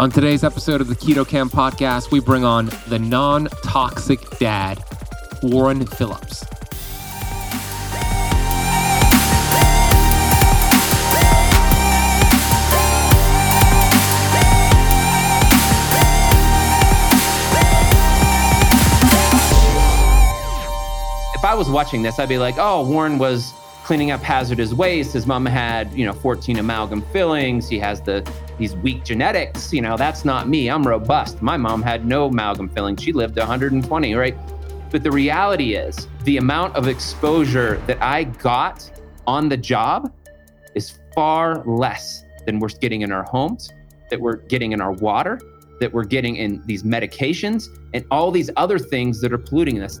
On today's episode of the Keto Kamp podcast, we bring on the non toxic dad, Warren Phillips. If I was watching this, I'd be like, oh, Warren was cleaning up hazardous waste. His mom had, you know, 14 amalgam fillings. He has the these weak genetics. You know, that's not me. I'm robust. My mom had no amalgam fillings. She lived 120, right? But the reality is, the amount of exposure that I got on the job is far less than we're getting in our homes, that we're getting in our water, that we're getting in these medications, and all these other things that are polluting us.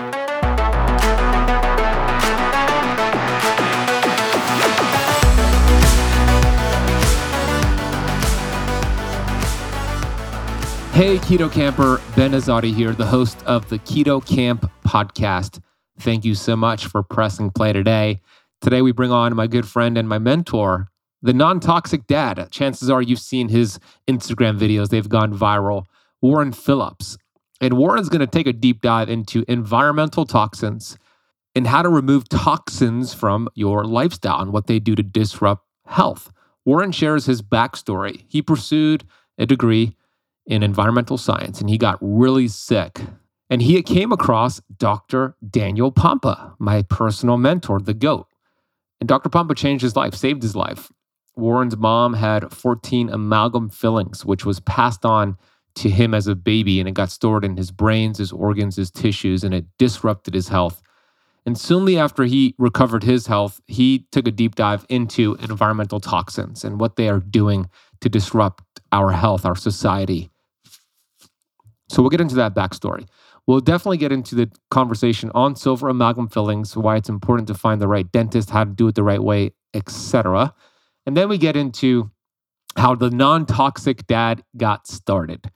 Hey, Keto Kamper, Ben Azadi here, the host of the Keto Kamp podcast. Thank you so much for pressing play today. Today, we bring on my good friend and my mentor, the non toxic dad. Chances are you've seen his Instagram videos, they've gone viral. Warren Phillips. And Warren's going to take a deep dive into environmental toxins and how to remove toxins from your lifestyle and what they do to disrupt health. Warren shares his backstory. He pursued a degree in environmental science and he got really sick. And he came across Dr. Daniel Pompa, my personal mentor, the GOAT. And Dr. Pompa changed his life, saved his life. Warren's mom had 14 amalgam fillings, which was passed on to him as a baby, and it got stored in his brains, his organs, his tissues, and it disrupted his health. And soonly after he recovered his health, he took a deep dive into environmental toxins and what they are doing to disrupt our health, our society. So we'll get into that backstory. We'll definitely get into the conversation on silver amalgam fillings, why it's important to find the right dentist, how to do it the right way, etc. And then we get into how the non-toxic dad got started.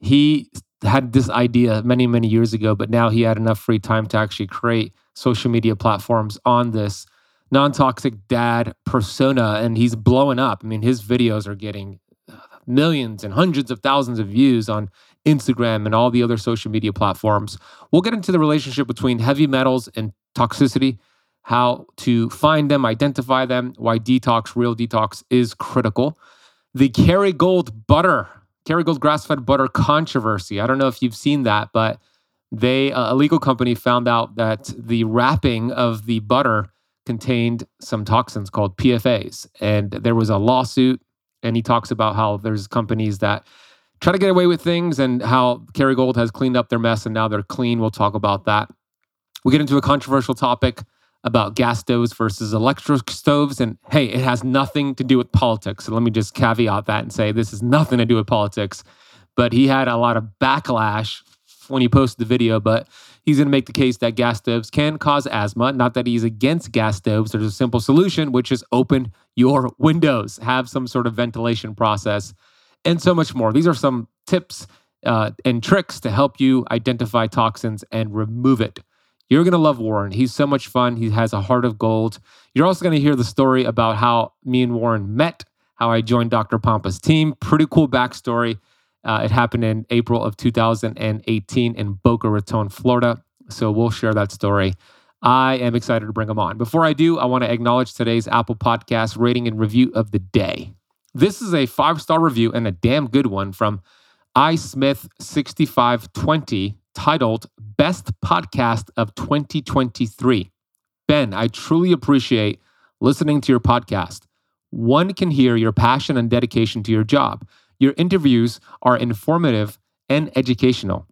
He had this idea many, many years ago, but now he had enough free time to actually create social media platforms on this non-toxic dad persona and he's blowing up. I mean, his videos are getting millions and hundreds of thousands of views on Instagram and all the other social media platforms. We'll get into the relationship between heavy metals and toxicity, how to find them, identify them, why detox, real detox is critical. The Kerrygold butter, Kerrygold grass fed butter controversy. I don't know if you've seen that, but they, uh, a legal company, found out that the wrapping of the butter contained some toxins called PFAs. And there was a lawsuit and he talks about how there's companies that try to get away with things and how Kerrygold has cleaned up their mess and now they're clean. We'll talk about that. We get into a controversial topic about gas stoves versus electric stoves. And hey, it has nothing to do with politics. So let me just caveat that and say this has nothing to do with politics. But he had a lot of backlash when he posted the video. But he's going to make the case that gas stoves can cause asthma. Not that he's against gas stoves. There's a simple solution, which is open your windows, have some sort of ventilation process, and so much more. These are some tips uh, and tricks to help you identify toxins and remove it. You're going to love Warren. He's so much fun. He has a heart of gold. You're also going to hear the story about how me and Warren met, how I joined Dr. Pompa's team. Pretty cool backstory. Uh, it happened in April of 2018 in Boca Raton, Florida. So we'll share that story. I am excited to bring them on. Before I do, I want to acknowledge today's Apple Podcast rating and review of the day. This is a five star review and a damn good one from iSmith6520 titled Best Podcast of 2023. Ben, I truly appreciate listening to your podcast. One can hear your passion and dedication to your job. Your interviews are informative and educational.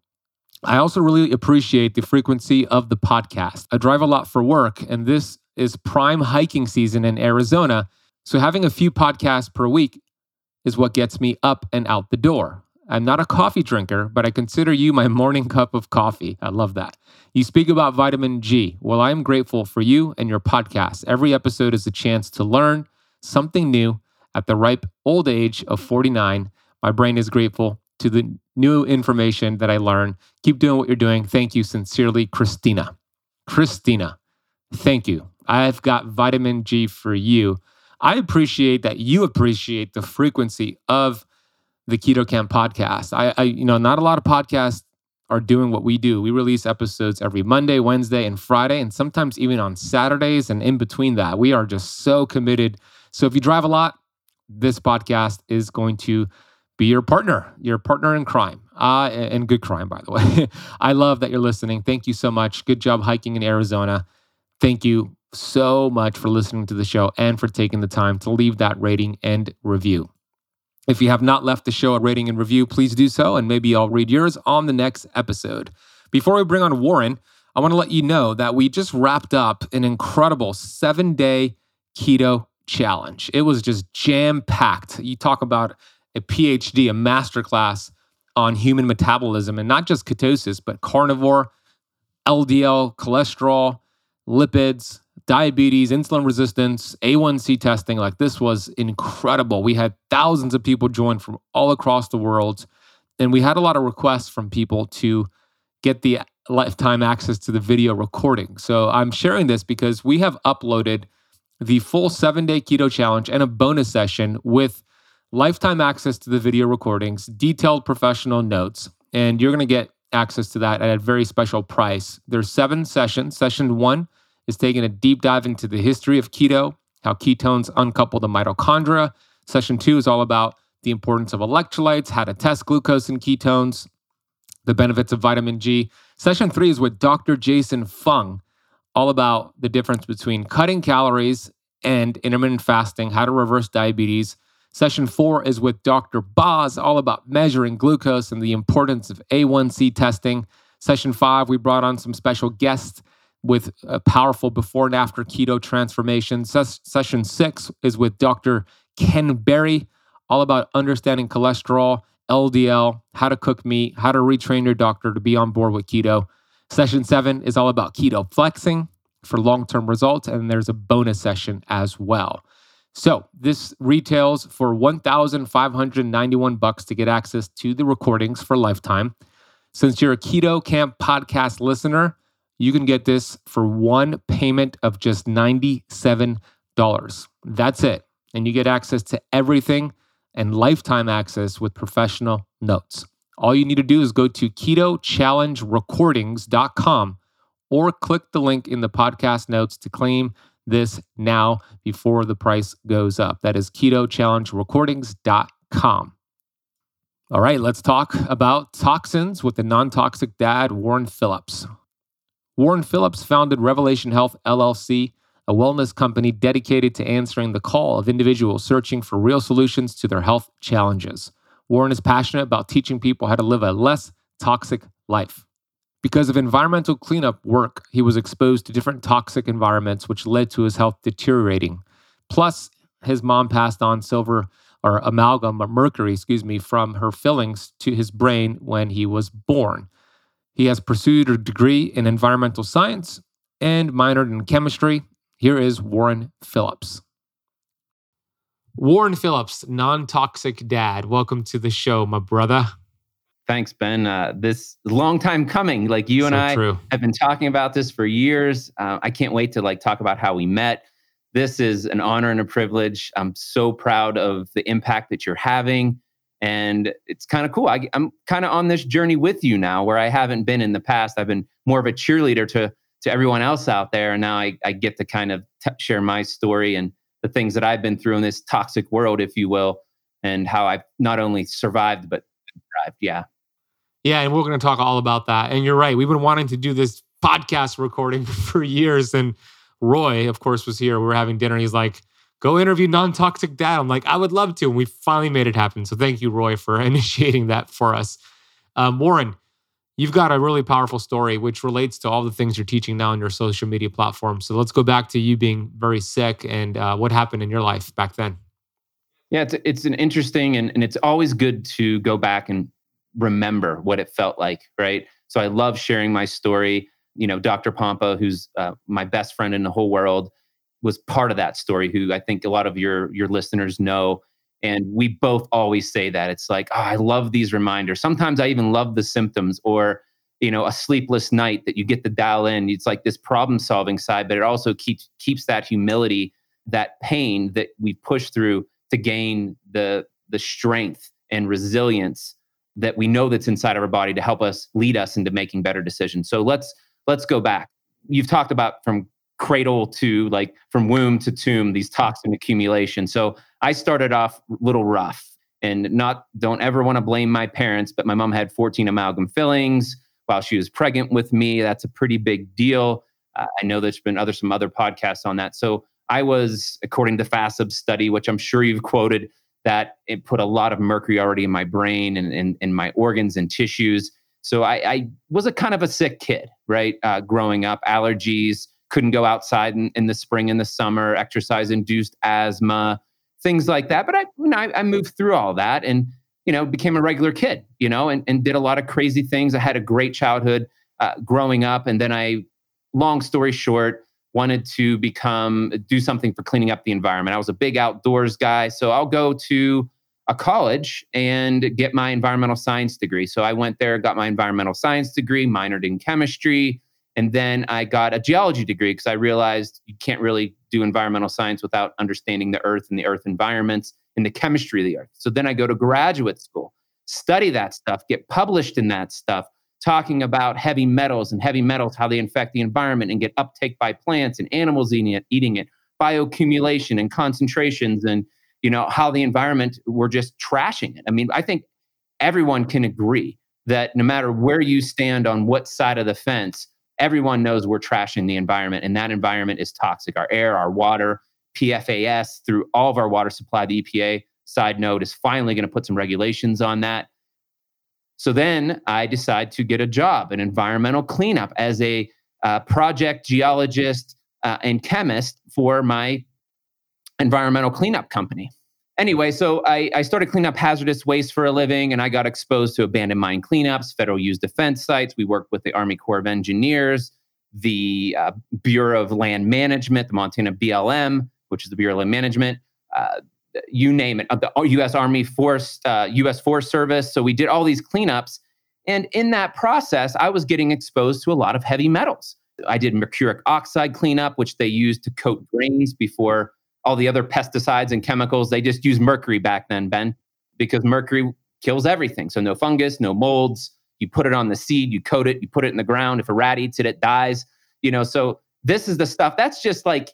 I also really appreciate the frequency of the podcast. I drive a lot for work, and this is prime hiking season in Arizona. So having a few podcasts per week is what gets me up and out the door. I'm not a coffee drinker, but I consider you my morning cup of coffee. I love that. You speak about vitamin G. Well, I am grateful for you and your podcast. Every episode is a chance to learn something new at the ripe old age of 49. My brain is grateful to the new information that I learn. Keep doing what you're doing. Thank you sincerely, Christina. Christina, thank you. I've got vitamin G for you. I appreciate that you appreciate the frequency of the Keto Kamp podcast. I, I, you know, not a lot of podcasts are doing what we do. We release episodes every Monday, Wednesday, and Friday, and sometimes even on Saturdays. And in between that, we are just so committed. So if you drive a lot, this podcast is going to be your partner, your partner in crime, uh, and good crime, by the way. I love that you're listening. Thank you so much. Good job hiking in Arizona. Thank you so much for listening to the show and for taking the time to leave that rating and review. If you have not left the show a rating and review, please do so, and maybe I'll read yours on the next episode. Before we bring on Warren, I want to let you know that we just wrapped up an incredible seven day keto challenge. It was just jam packed. You talk about a PhD, a masterclass on human metabolism and not just ketosis, but carnivore, LDL, cholesterol, lipids, diabetes, insulin resistance, A1C testing. Like this was incredible. We had thousands of people join from all across the world. And we had a lot of requests from people to get the lifetime access to the video recording. So I'm sharing this because we have uploaded the full seven day keto challenge and a bonus session with lifetime access to the video recordings, detailed professional notes, and you're going to get access to that at a very special price. There's seven sessions. Session one is taking a deep dive into the history of keto, how ketones uncouple the mitochondria. Session two is all about the importance of electrolytes, how to test glucose and ketones, the benefits of vitamin G. Session three is with Dr. Jason Fung, all about the difference between cutting calories and intermittent fasting, how to reverse diabetes. Session four is with Dr. Boz, all about measuring glucose and the importance of A1C testing. Session five, we brought on some special guests with a powerful before and after keto transformation. Ses- session six is with Dr. Ken Berry, all about understanding cholesterol, LDL, how to cook meat, how to retrain your doctor to be on board with keto. Session seven is all about keto flexing for long term results, and there's a bonus session as well. So this retails for 1,591 bucks to get access to the recordings for lifetime. Since you're a Keto Kamp podcast listener, you can get this for one payment of just $97. That's it. And you get access to everything and lifetime access with professional notes. All you need to do is go to ketochallengerecordings.com or click the link in the podcast notes to claim this now before the price goes up. That is ketochallengerecordings.com. All right, let's talk about toxins with the non toxic dad, Warren Phillips. Warren Phillips founded Revelation Health LLC, a wellness company dedicated to answering the call of individuals searching for real solutions to their health challenges. Warren is passionate about teaching people how to live a less toxic life. Because of environmental cleanup work, he was exposed to different toxic environments, which led to his health deteriorating. Plus, his mom passed on silver or amalgam or mercury, excuse me, from her fillings to his brain when he was born. He has pursued a degree in environmental science and minored in chemistry. Here is Warren Phillips. Warren Phillips, non toxic dad. Welcome to the show, my brother. Thanks, Ben. Uh, this long time coming. Like you and I true. have been talking about this for years. Uh, I can't wait to like talk about how we met. This is an honor and a privilege. I'm so proud of the impact that you're having and it's kind of cool. I, am kind of on this journey with you now, where I haven't been in the past. I've been more of a cheerleader to to everyone else out there, and now I, I get to kind of t- share my story and the things that I've been through in this toxic world, if you will, and how I've not only survived but thrived. Yeah, yeah, and we're going to talk all about that. And you're right, we've been wanting to do this podcast recording for years, and Roy, of course, was here. We were having dinner. And he's like go interview non-toxic dad. I'm like, I would love to. And we finally made it happen. So thank you, Roy, for initiating that for us. Um, Warren, you've got a really powerful story which relates to all the things you're teaching now on your social media platform. So let's go back to you being very sick and uh, what happened in your life back then. Yeah, it's it's an interesting and, and it's always good to go back and remember what it felt like, right? So I love sharing my story. You know, Dr. Pompa, who's uh, my best friend in the whole world, was part of that story. Who I think a lot of your your listeners know and we both always say that. It's like, oh, I love these reminders. Sometimes I even love the symptoms or, you know, a sleepless night that you get to dial in. It's like this problem solving side, but it also keeps keeps that humility, that pain that we push through to gain the the strength and resilience that we know that's inside of our body to help us lead us into making better decisions. So let's let's go back. You've talked about from cradle to like from womb to tomb these toxin accumulation. So I started off a little rough and not don't ever want to blame my parents, but my mom had 14 amalgam fillings while she was pregnant with me. That's a pretty big deal. Uh, I know there's been other some other podcasts on that. So I was, according to FASEB study, which I'm sure you've quoted, that it put a lot of mercury already in my brain and in, in my organs and tissues. So I, I, was a kind of a sick kid, right? Uh, growing up, allergies, couldn't go outside in, in the spring and the summer, exercise induced asthma, things like that. But I, you know, I, I, moved through all that and, you know, became a regular kid, you know, and, and did a lot of crazy things. I had a great childhood uh, growing up. And then I, long story short, wanted to become, do something for cleaning up the environment. I was a big outdoors guy. So I'll go to a college and get my environmental science degree. So I went there, got my environmental science degree, minored in chemistry, and then I got a geology degree because I realized you can't really do environmental science without understanding the earth and the earth environments and the chemistry of the earth. So then I go to graduate school, study that stuff, get published in that stuff, talking about heavy metals and heavy metals, how they infect the environment and get uptake by plants and animals eating it, eating it, bioaccumulation and concentrations and you know how the environment we're just trashing it. I mean, I think everyone can agree that no matter where you stand on what side of the fence, everyone knows we're trashing the environment, and that environment is toxic. Our air, our water, PFAS through all of our water supply. The EPA side note is finally going to put some regulations on that. So then I decide to get a job, an environmental cleanup as a uh, project geologist uh, and chemist for my environmental cleanup company anyway, so I, I started cleaning up hazardous waste for a living and I got exposed to abandoned mine cleanups, federal use defense sites. We worked with the Army Corps of Engineers, the uh, Bureau of Land Management, the Montana BLM, which is the Bureau of Land Management. Uh, you name it, the U.S. Army Force, uh, U.S. Forest Service. So we did all these cleanups, and in that process, I was getting exposed to a lot of heavy metals. I did mercuric oxide cleanup, which they used to coat grains before all the other pesticides and chemicals. They just used mercury back then, Ben, because mercury kills everything. So no fungus, no molds. You put it on the seed, you coat it, you put it in the ground. If a rat eats it, it dies. You know, so this is the stuff that's just like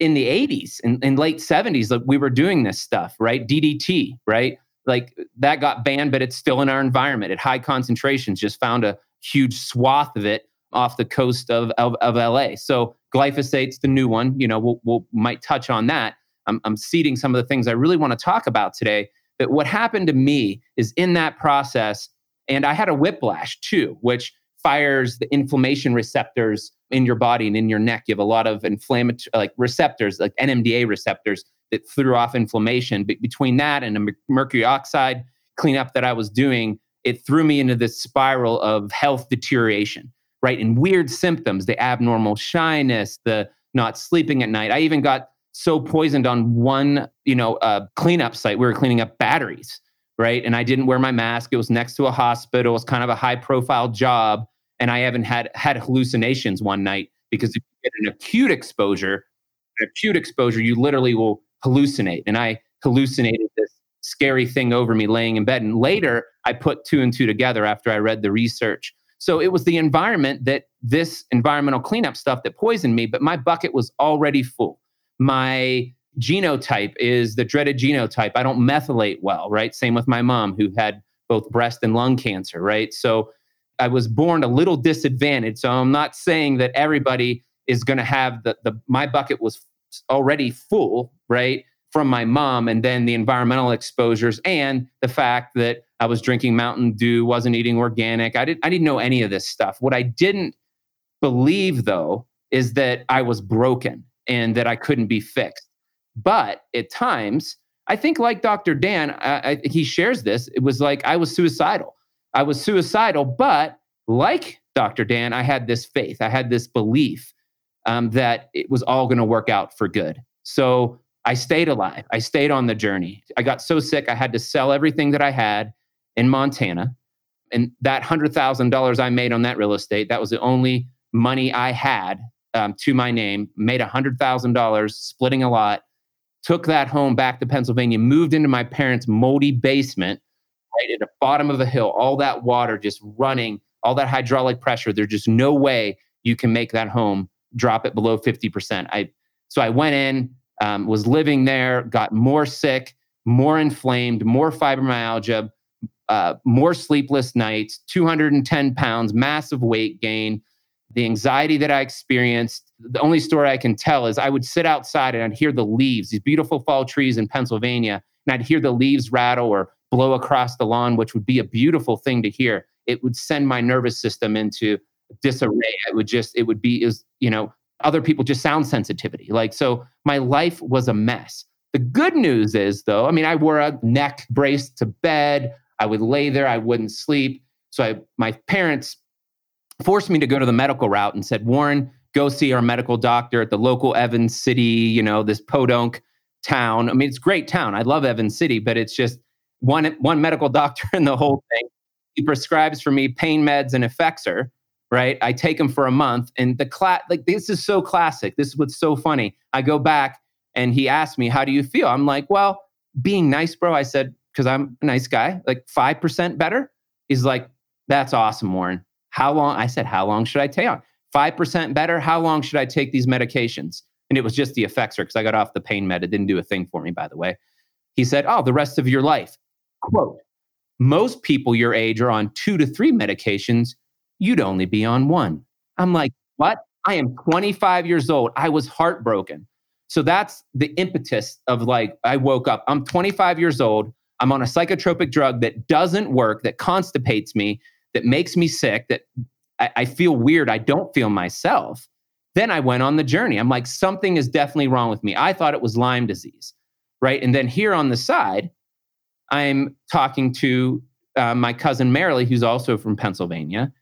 in the 80s and in, in late 70s, like we were doing this stuff, right? DDT, right? Like that got banned, but it's still in our environment at high concentrations. Just found a huge swath of it off the coast of, of, of LA. So glyphosate's the new one. You know, we'll, we'll might touch on that. I'm, I'm seeding some of the things I really want to talk about today. But what happened to me is in that process, and I had a whiplash too, which fires the inflammation receptors in your body and in your neck. You have a lot of inflammatory like receptors, like NMDA receptors that threw off inflammation. But between that and the mercury oxide cleanup that I was doing, it threw me into this spiral of health deterioration right? And weird symptoms, the abnormal shyness, the not sleeping at night. I even got so poisoned on one, you know, uh, cleanup site. We were cleaning up batteries, right? And I didn't wear my mask. It was next to a hospital. It was kind of a high profile job. And I haven't had had hallucinations one night because if you get an acute exposure, an acute exposure, you literally will hallucinate. And I hallucinated this scary thing over me laying in bed. And later I put two and two together after I read the research. So it was the environment that this environmental cleanup stuff that poisoned me, but my bucket was already full. My genotype is the dreaded genotype. I don't methylate well, right? Same with my mom who had both breast and lung cancer, right? So I was born a little disadvantaged. So I'm not saying that everybody is going to have the, the my bucket was already full, right? From my mom and then the environmental exposures and the fact that I was drinking Mountain Dew, wasn't eating organic. I didn't I didn't know any of this stuff. What I didn't believe though is that I was broken and that I couldn't be fixed. But at times, I think like Dr. Dan, I, I, he shares this. It was like I was suicidal. I was suicidal, but like Dr. Dan, I had this faith. I had this belief um, that it was all going to work out for good. So I stayed alive. I stayed on the journey. I got so sick, I had to sell everything that I had in Montana. And that $100,000 I made on that real estate, that was the only money I had um, to my name, made $100,000 splitting a lot, took that home back to Pennsylvania, moved into my parents' moldy basement, right at the bottom of the hill, all that water just running, all that hydraulic pressure. There's just no way you can make that home drop it below 50%. I so I went in, um, was living there, got more sick, more inflamed, more fibromyalgia, uh, more sleepless nights, 210 pounds, massive weight gain. The anxiety that I experienced, the only story I can tell is I would sit outside and I'd hear the leaves, these beautiful fall trees in Pennsylvania, and I'd hear the leaves rattle or blow across the lawn, which would be a beautiful thing to hear. It would send my nervous system into disarray. It would just, it would be, is you know, other people just sound sensitivity. Like, so my life was a mess. The good news is, though, I mean, I wore a neck brace to bed. I would lay there, I wouldn't sleep. So I, my parents forced me to go to the medical route and said, Warren, go see our medical doctor at the local Evans City, you know, this podunk town. I mean, it's a great town. I love Evans City, but it's just one one medical doctor in the whole thing. He prescribes for me pain meds and Effexor right? I take them for a month, and the class like this is so classic. This is what's so funny. I go back and he asked me, "How do you feel?" I'm like, "Well, being nice, bro." I said, "Because I'm a nice guy, like five percent better." He's like, "That's awesome, Warren. How long?" I said, "How long should I take on? Five percent better. How long should I take these medications?" And it was just the Effexor because I got off the pain med. It didn't do a thing for me, by the way. He said, "Oh, the rest of your life." Quote: Most people your age are on two to three medications you'd only be on one. I'm like, what? I am 25 years old. I was heartbroken. So that's the impetus of like, I woke up. I'm 25 years old. I'm on a psychotropic drug that doesn't work, that constipates me, that makes me sick, that I, I feel weird. I don't feel myself. Then I went on the journey. I'm like, something is definitely wrong with me. I thought it was Lyme disease. Right. And then here on the side, I'm talking to uh, my cousin Marilee, who's also from Pennsylvania.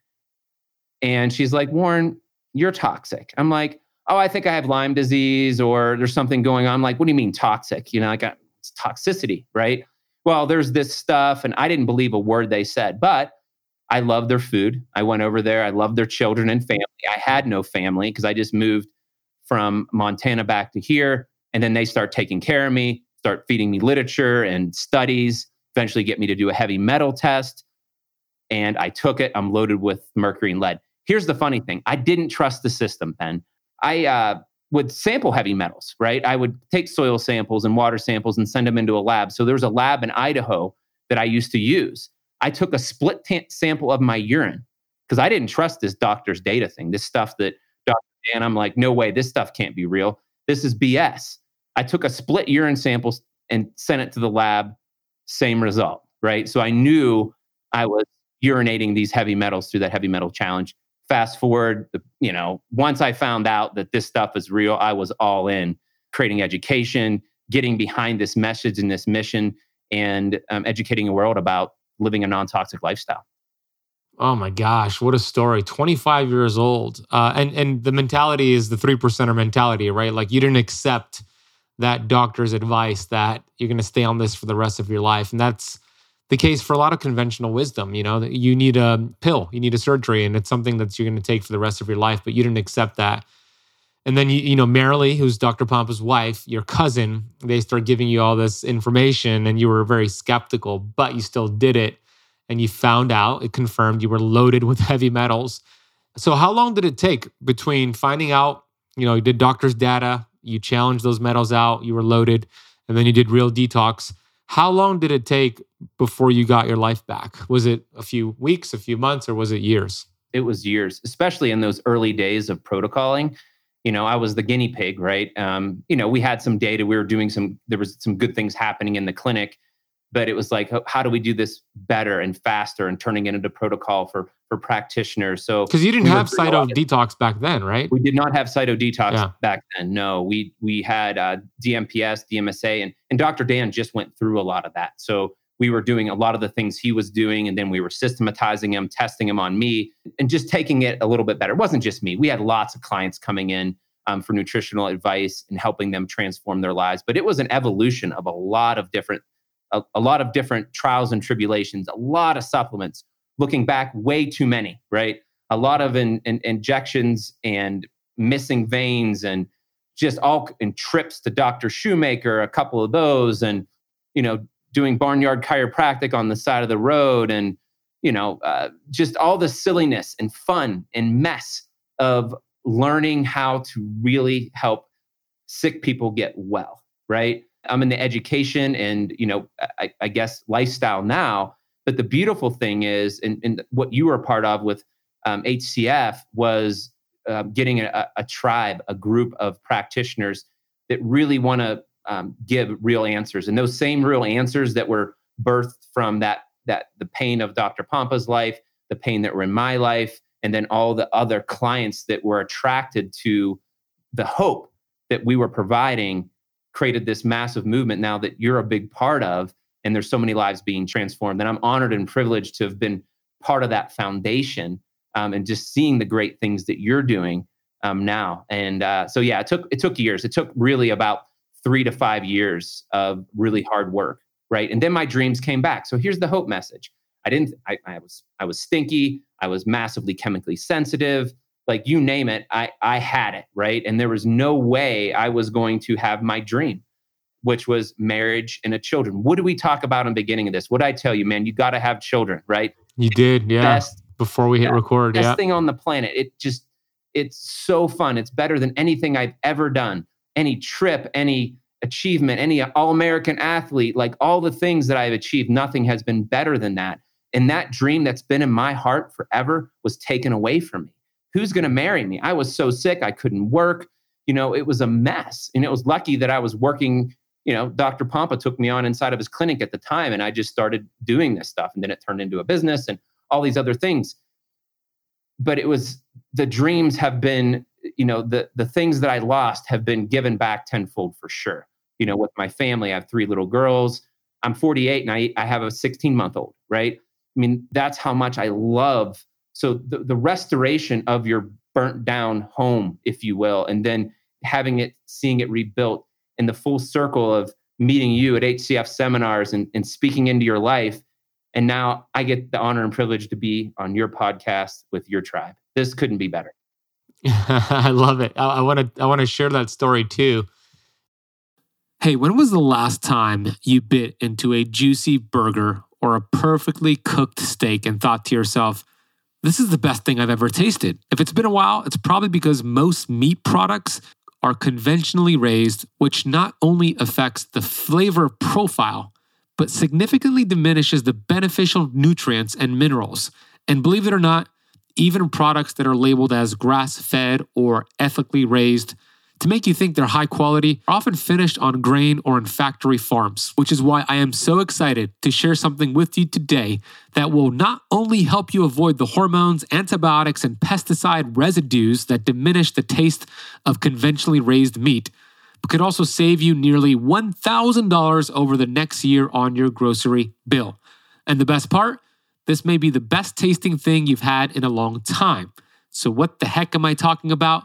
And she's like, Warren, you're toxic. I'm like, oh, I think I have Lyme disease or there's something going on. I'm like, what do you mean toxic? You know, like it's toxicity, right? Well, there's this stuff. And I didn't believe a word they said, but I love their food. I went over there. I love their children and family. I had no family because I just moved from Montana back to here. And then they start taking care of me, start feeding me literature and studies, eventually get me to do a heavy metal test. And I took it. I'm loaded with mercury and lead. Here's the funny thing I didn't trust the system, Ben. I uh, would sample heavy metals, right? I would take soil samples and water samples and send them into a lab. So there was a lab in Idaho that I used to use. I took a split t- sample of my urine because I didn't trust this doctor's data thing, this stuff that Dr. Dan, I'm like, no way, this stuff can't be real. This is BS. I took a split urine sample and sent it to the lab, same result, right? So I knew I was urinating these heavy metals through that heavy metal challenge fast forward, you know, once I found out that this stuff is real, I was all in creating education, getting behind this message and this mission, and um, educating the world about living a non toxic lifestyle. Oh my gosh, what a story! Twenty five years old, uh, and and the mentality is the three percenter mentality, right? Like you didn't accept that doctor's advice that you're going to stay on this for the rest of your life, and that's the case for a lot of conventional wisdom. You know, you need a pill, you need a surgery, and it's something that you're going to take for the rest of your life, but you didn't accept that. And then you, you know, Marilee, who's Dr. Pompa's wife, your cousin, they start giving you all this information, and you were very skeptical, but you still did it, and you found out, it confirmed you were loaded with heavy metals. So, how long did it take between finding out, you know, you did doctor's data, you challenged those metals out, you were loaded, and then you did real detox? How long did it take before you got your life back? Was it a few weeks, a few months, or was it years? It was years, especially in those early days of protocoling. You know, I was the guinea pig, right? Um, you know, we had some data. We were doing some. There was some good things happening in the clinic, but it was like how do we do this better and faster and turning it into protocol for for practitioners? So because you didn't we have CytoDetox back then right? We did not have CytoDetox yeah. back then no. We we had uh, dmps dmsa and, and dr dan just went through a lot of that. So we were doing a lot of the things he was doing and then we were systematizing him testing him on me and just taking it a little bit better. It wasn't just me. We had lots of clients coming in um, for nutritional advice and helping them transform their lives but it was an evolution of a lot of different a, a lot of different trials and tribulations, a lot of supplements. Looking back, way too many, right? A lot of in, in, injections and missing veins and just all in trips to Dr. Shoemaker, a couple of those, and you know, doing barnyard chiropractic on the side of the road, and you know, uh, just all the silliness and fun and mess of learning how to really help sick people get well, right? I'm in the education and you know I, I guess lifestyle now. But the beautiful thing is, and, and what you were a part of with um, HCF was uh, getting a, a, tribe, a group of practitioners that really want to um, give real answers, and those same real answers that were birthed from that that the pain of Dr. Pompa's life, the pain that were in my life, and then all the other clients that were attracted to the hope that we were providing created this massive movement now that you're a big part of and there's so many lives being transformed and i'm honored and privileged to have been part of that foundation um, and just seeing the great things that you're doing um, now. And uh, so yeah it took it took years. It took really about three to five years of really hard work right? And then my dreams came back. So here's the hope message. I didn't i, I was i was stinky. I was massively chemically sensitive like you name it, I I had it, right? And there was no way I was going to have my dream, which was marriage and a children. What do we talk about in the beginning of this? What I tell you, man, you got to have children, right? You did, yeah. Best, Before we hit yeah, record, best yeah. thing on the planet. It just it's so fun. It's better than anything I've ever done. Any trip, any achievement, any all-American athlete, like all the things that I've achieved, nothing has been better than that. And that dream that's been in my heart forever was taken away from me who's going to marry me? I was so sick, I couldn't work. You know, it was a mess. And it was lucky that I was working. You know, Dr. Pompa took me on inside of his clinic at the time, and I just started doing this stuff. And then it turned into a business and all these other things. But it was the dreams have been, you know, the the things that I lost have been given back tenfold for sure. You know, with my family, I have three little girls. I'm 48 and I, I have a 16 month old, right? I mean, that's how much I love so the, the restoration of your burnt down home, if you will, and then having it, seeing it rebuilt in the full circle of meeting you at HCF seminars and, and speaking into your life. And now I get the honor and privilege to be on your podcast with your tribe. This couldn't be better. I love it. I want to I want to share that story too. Hey, when was the last time you bit into a juicy burger or a perfectly cooked steak and thought to yourself, this is the best thing I've ever tasted. If it's been a while, it's probably because most meat products are conventionally raised, which not only affects the flavor profile, but significantly diminishes the beneficial nutrients and minerals. And believe it or not, even products that are labeled as grass fed or ethically raised to make you think they're high quality are often finished on grain or in factory farms, which is why I am so excited to share something with you today that will not only help you avoid the hormones, antibiotics, and pesticide residues that diminish the taste of conventionally raised meat, but could also save you nearly $1,000 over the next year on your grocery bill. And the best part, this may be the best tasting thing you've had in a long time. So, what the heck am I talking about?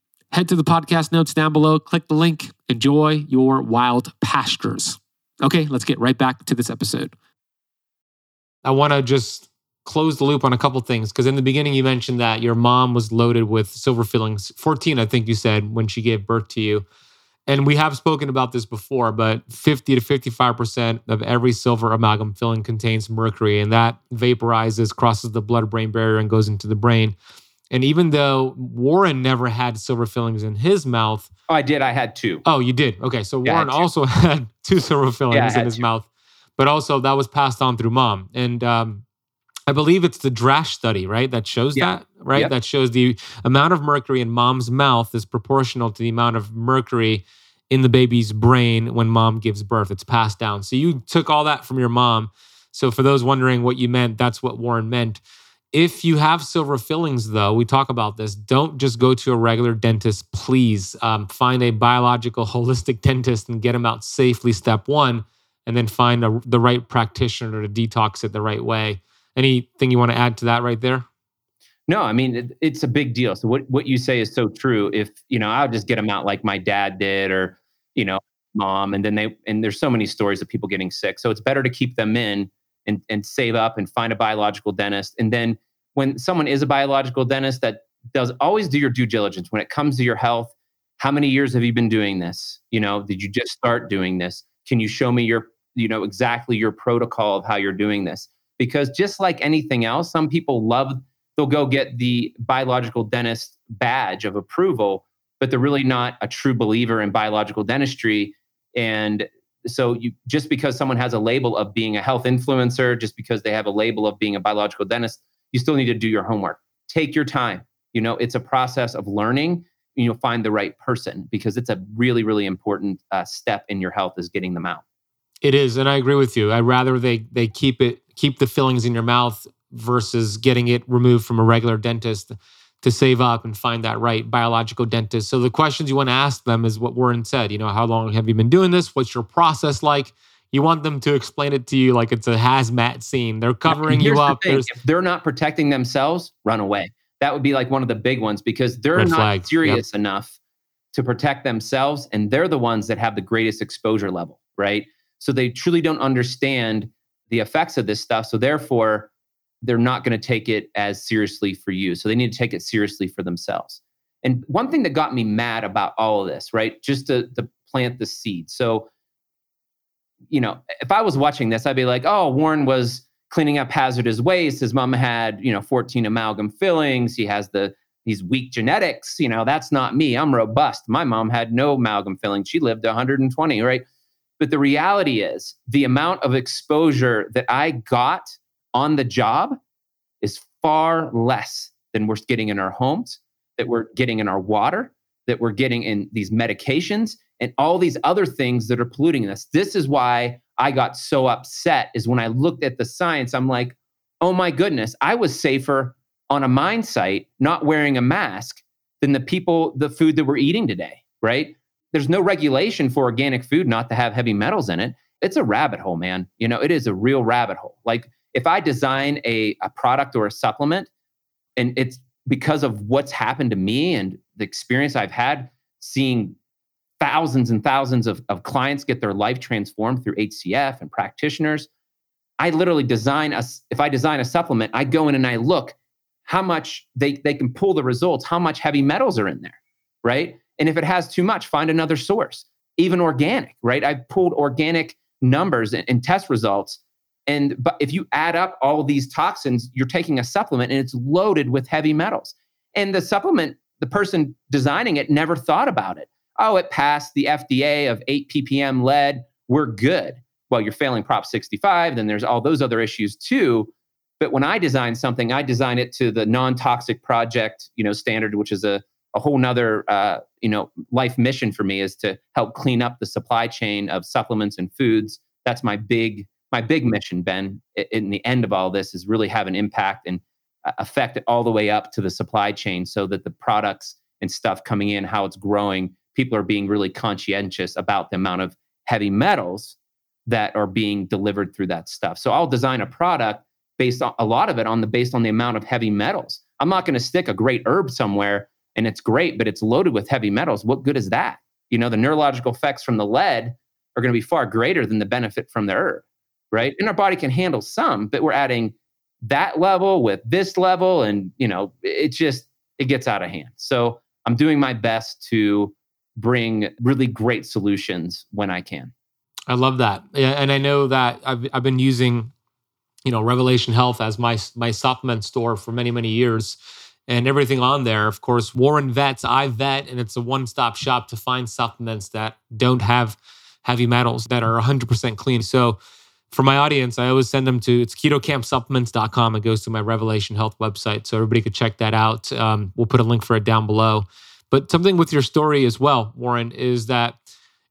Head to the podcast notes down below, click the link, enjoy your wild pastures. Okay, let's get right back to this episode. I want to just close the loop on a couple things because in the beginning you mentioned that your mom was loaded with silver fillings 14 i think you said when she gave birth to you and we have spoken about this before but 50 to 55% of every silver amalgam filling contains mercury and that vaporizes crosses the blood brain barrier and goes into the brain and even though Warren never had silver fillings in his mouth. Oh, I did. I had two. Oh, you did. Okay. So yeah, Warren also had two silver fillings yeah, in his two. mouth, but also that was passed on through mom. And um, I believe it's the Drasch study, right? That shows yeah. that, right? Yep. That shows the amount of mercury in mom's mouth is proportional to the amount of mercury in the baby's brain when mom gives birth. It's passed down. So you took all that from your mom. So for those wondering what you meant, that's what Warren meant. If you have silver fillings, though, we talk about this, don't just go to a regular dentist. Please um, find a biological, holistic dentist and get them out safely, step one, and then find a, the right practitioner to detox it the right way. Anything you want to add to that right there? No, I mean it, it's a big deal. So what what you say is so true. If you know, I'll just get them out like my dad did, or you know, mom, and then they and there's so many stories of people getting sick. So it's better to keep them in and, and save up and find a biological dentist. And then when someone is a biological dentist that does always do your due diligence when it comes to your health. How many years have you been doing this? You know, did you just start doing this? Can you show me your, you know, exactly your protocol of how you're doing this? Because just like anything else, some people love, they'll go get the biological dentist badge of approval, but they're really not a true believer in biological dentistry. And so you just because someone has a label of being a health influencer just because they have a label of being a biological dentist you still need to do your homework. Take your time. You know it's a process of learning you'll find the right person because it's a really really important uh, step in your health is getting them out. It is and i agree with you. I'd rather they they keep it keep the fillings in your mouth versus getting it removed from a regular dentist to save up and find that right biological dentist. So the questions you want to ask them is what Warren said. You know, how long have you been doing this? What's your process like? You want them to explain it to you like it's a hazmat scene. They're covering you up. The if they're not protecting themselves, run away. That would be like one of the big ones because they're Red not flag. serious yep. enough to protect themselves, and they're the ones that have the greatest exposure level, right? So they truly don't understand the effects of this stuff. So therefore, they're not going to take it as seriously for you. So they need to take it seriously for themselves. And one thing that got me mad about all of this, right? Just to, to plant the seed. So, you know, if I was watching this, I'd be like, oh, Warren was cleaning up hazardous waste. His mom had, you know, 14 amalgam fillings. He has the these weak genetics. You know, that's not me. I'm robust. My mom had no amalgam fillings. She lived 120, right? But the reality is the amount of exposure that I got on the job is far less than we're getting in our homes, that we're getting in our water, that we're getting in these medications and all these other things that are polluting us. This is why I got so upset is when I looked at the science, I'm like, oh my goodness, I was safer on a mine site not wearing a mask than the people, the food that we're eating today, right? There's no regulation for organic food not to have heavy metals in it. It's a rabbit hole, man. You know, it is a real rabbit hole. Like if I design a, a product or a supplement and it's because of what's happened to me and the experience I've had seeing thousands and thousands of, of clients get their life transformed through HCF and practitioners, I literally design a, if I design a supplement, I go in and I look how much they, they can pull the results, how much heavy metals are in there, right? And if it has too much, find another source, even organic, right? I've pulled organic numbers and, and test results. And but if you add up all these toxins, you're taking a supplement and it's loaded with heavy metals. And the supplement, the person designing it never thought about it. Oh, it passed the FDA of 8 ppm lead. We're good. Well, you're failing Prop 65. Then there's all those other issues too. But when I design something, I design it to the non-toxic project, you know, standard, which is a a whole nother uh, you know life mission for me is to help clean up the supply chain of supplements and foods. That's my big my big mission, Ben. In the end of all this, is really have an impact and uh, affect it all the way up to the supply chain, so that the products and stuff coming in, how it's growing, people are being really conscientious about the amount of heavy metals that are being delivered through that stuff. So I'll design a product based on a lot of it on the based on the amount of heavy metals. I'm not going to stick a great herb somewhere and it's great, but it's loaded with heavy metals. What good is that? You know, the neurological effects from the lead are going to be far greater than the benefit from the herb, right? And our body can handle some, but we're adding that level with this level, and you know, it just it gets out of hand. So I'm doing my best to bring really great solutions when I can. I love that, and I know that I've I've been using, you know, Revelation Health as my my supplement store for many many years and everything on there. Of course, Warren Vets, I vet, and it's a one stop shop to find supplements that don't have heavy metals that are 100% clean. So, for my audience, I always send them to it's ketokampsupplements.com. It goes to my Revelation Health website. So, everybody could check that out. Um, we'll put a link for it down below. But something with your story as well, Warren, is that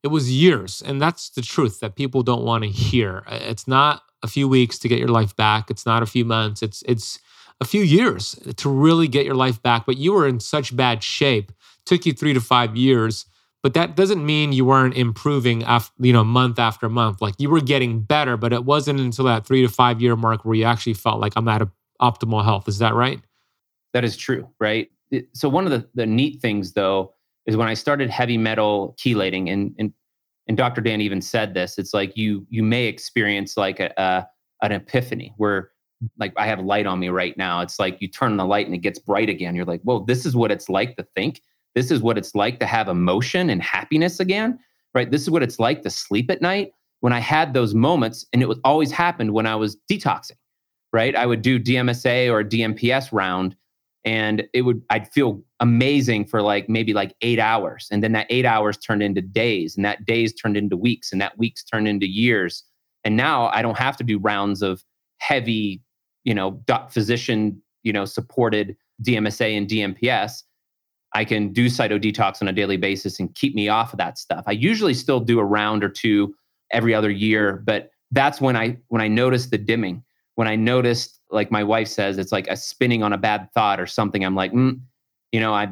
it was years. And that's the truth that people don't want to hear. It's not a few weeks to get your life back. It's not a few months. It's, it's, a few years to really get your life back, but you were in such bad shape. Took you three to five years, but that doesn't mean you weren't improving after you know month after month. Like you were getting better, but it wasn't until that three to five year mark where you actually felt like I'm at a optimal health. Is that right? That is true, right? So one of the, the neat things though is when I started heavy metal chelating, and and and Dr. Dan even said this. It's like you you may experience like a, a an epiphany where like I have light on me right now. It's like you turn the light and it gets bright again. You're like, whoa, this is what it's like to think. This is what it's like to have emotion and happiness again, right? This is what it's like to sleep at night. When I had those moments, and it was always happened when I was detoxing, right? I would do DMSA or DMPS round, and it would I'd feel amazing for like maybe like eight hours, and then that eight hours turned into days, and that days turned into weeks, and that weeks turned into years. And now I don't have to do rounds of heavy you know, physician, you know, supported DMSA and DMPS, I can do CytoDetox on a daily basis and keep me off of that stuff. I usually still do a round or two every other year, but that's when I when I noticed the dimming. When I noticed, like my wife says, it's like a spinning on a bad thought or something. I'm like, mm, you know, I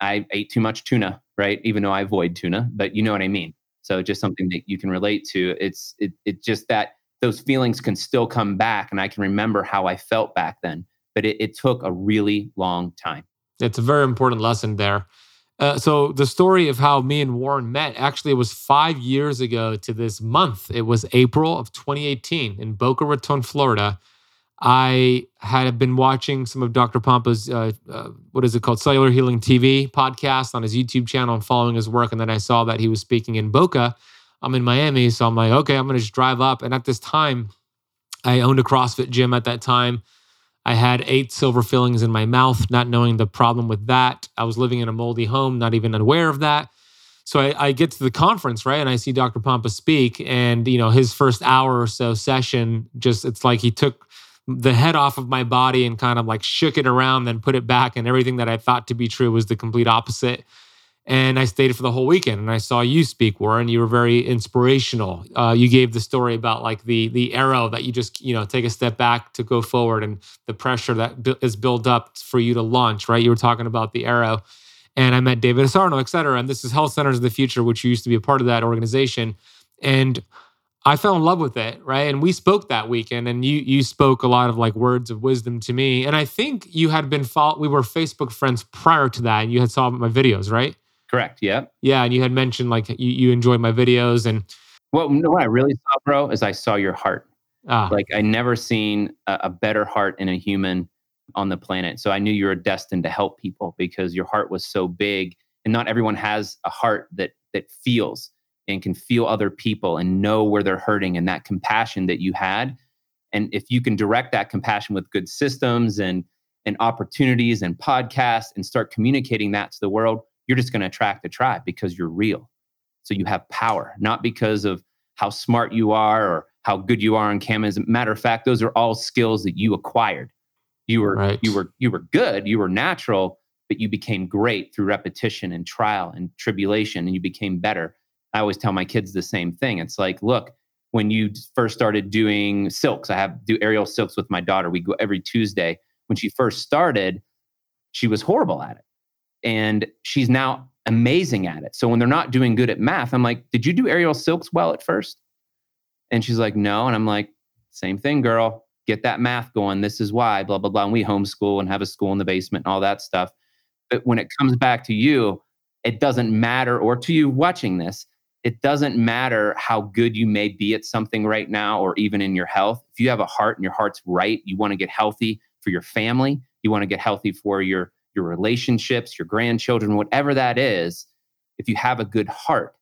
I ate too much tuna, right? Even though I avoid tuna, but you know what I mean. So just something that you can relate to. It's it it just that those feelings can still come back and I can remember how I felt back then. But it, it took a really long time. It's a very important lesson there. Uh, so the story of how me and Warren met actually was five years ago to this month. It was April of 2018 in Boca Raton, Florida. I had been watching some of Dr. Pompa's uh, uh, what is it called, Cellular Healing TV podcast on his YouTube channel and following his work, and then I saw that he was speaking in Boca I'm in Miami. So I'm like, okay, I'm going to just drive up. And at this time, I owned a CrossFit gym at that time. I had eight silver fillings in my mouth, not knowing the problem with that. I was living in a moldy home, not even aware of that. So I, I, get to the conference, right? And I see Dr. Pompa speak. And, you know, his first hour or so session, just it's like he took the head off of my body and kind of like shook it around, then put it back. And everything that I thought to be true was the complete opposite and I stayed for the whole weekend. And I saw you speak, Warren. You were very inspirational. Uh, you gave the story about like the the arrow that you just you know take a step back to go forward, and the pressure that is built up for you to launch. Right? You were talking about the arrow, and I met David Asarnow, et cetera. And this is Health Centers of the Future, which you used to be a part of that organization, and I fell in love with it, right? And we spoke that weekend, and you you spoke a lot of like words of wisdom to me. And I think you had been follow- we were Facebook friends prior to that, and you had saw my videos, right? Correct. Yeah. Yeah, and you had mentioned like you you enjoy my videos and. Well, what I really saw, bro, is I saw your heart. Ah. Like I never seen a, a better heart in a human on the planet. So I knew you were destined to help people because your heart was so big and not everyone has a heart that that feels and can feel other people and know where they're hurting and that compassion that you had and if you can direct that compassion with good systems and and opportunities and podcasts and start communicating that to the world you're just going to attract the tribe because you're real. So you have power not because of how smart you are or how good you are on camera as a matter of fact those are all skills that you acquired. You were right. you were you were good you were natural but you became great through repetition and trial and tribulation and you became better. I always tell my kids the same thing. It's like look when you first started doing silks i have do aerial silks with my daughter. We go every tuesday. When she first started she was horrible at it and she's now amazing at it. So when they're not doing good at math i'm like did you do aerial silks well at first? And she's like no. And i'm like same thing girl. Get that math going. This is why blah blah blah. And we homeschool and have a school in the basement and all that stuff. But when it comes back to you, it doesn't matter, or to you watching this, it doesn't matter how good you may be at something right now or even in your health. If you have a heart and your heart's right, you want to get healthy for your family, you want to get healthy for your your relationships, your grandchildren, whatever that is, if you have a good heart,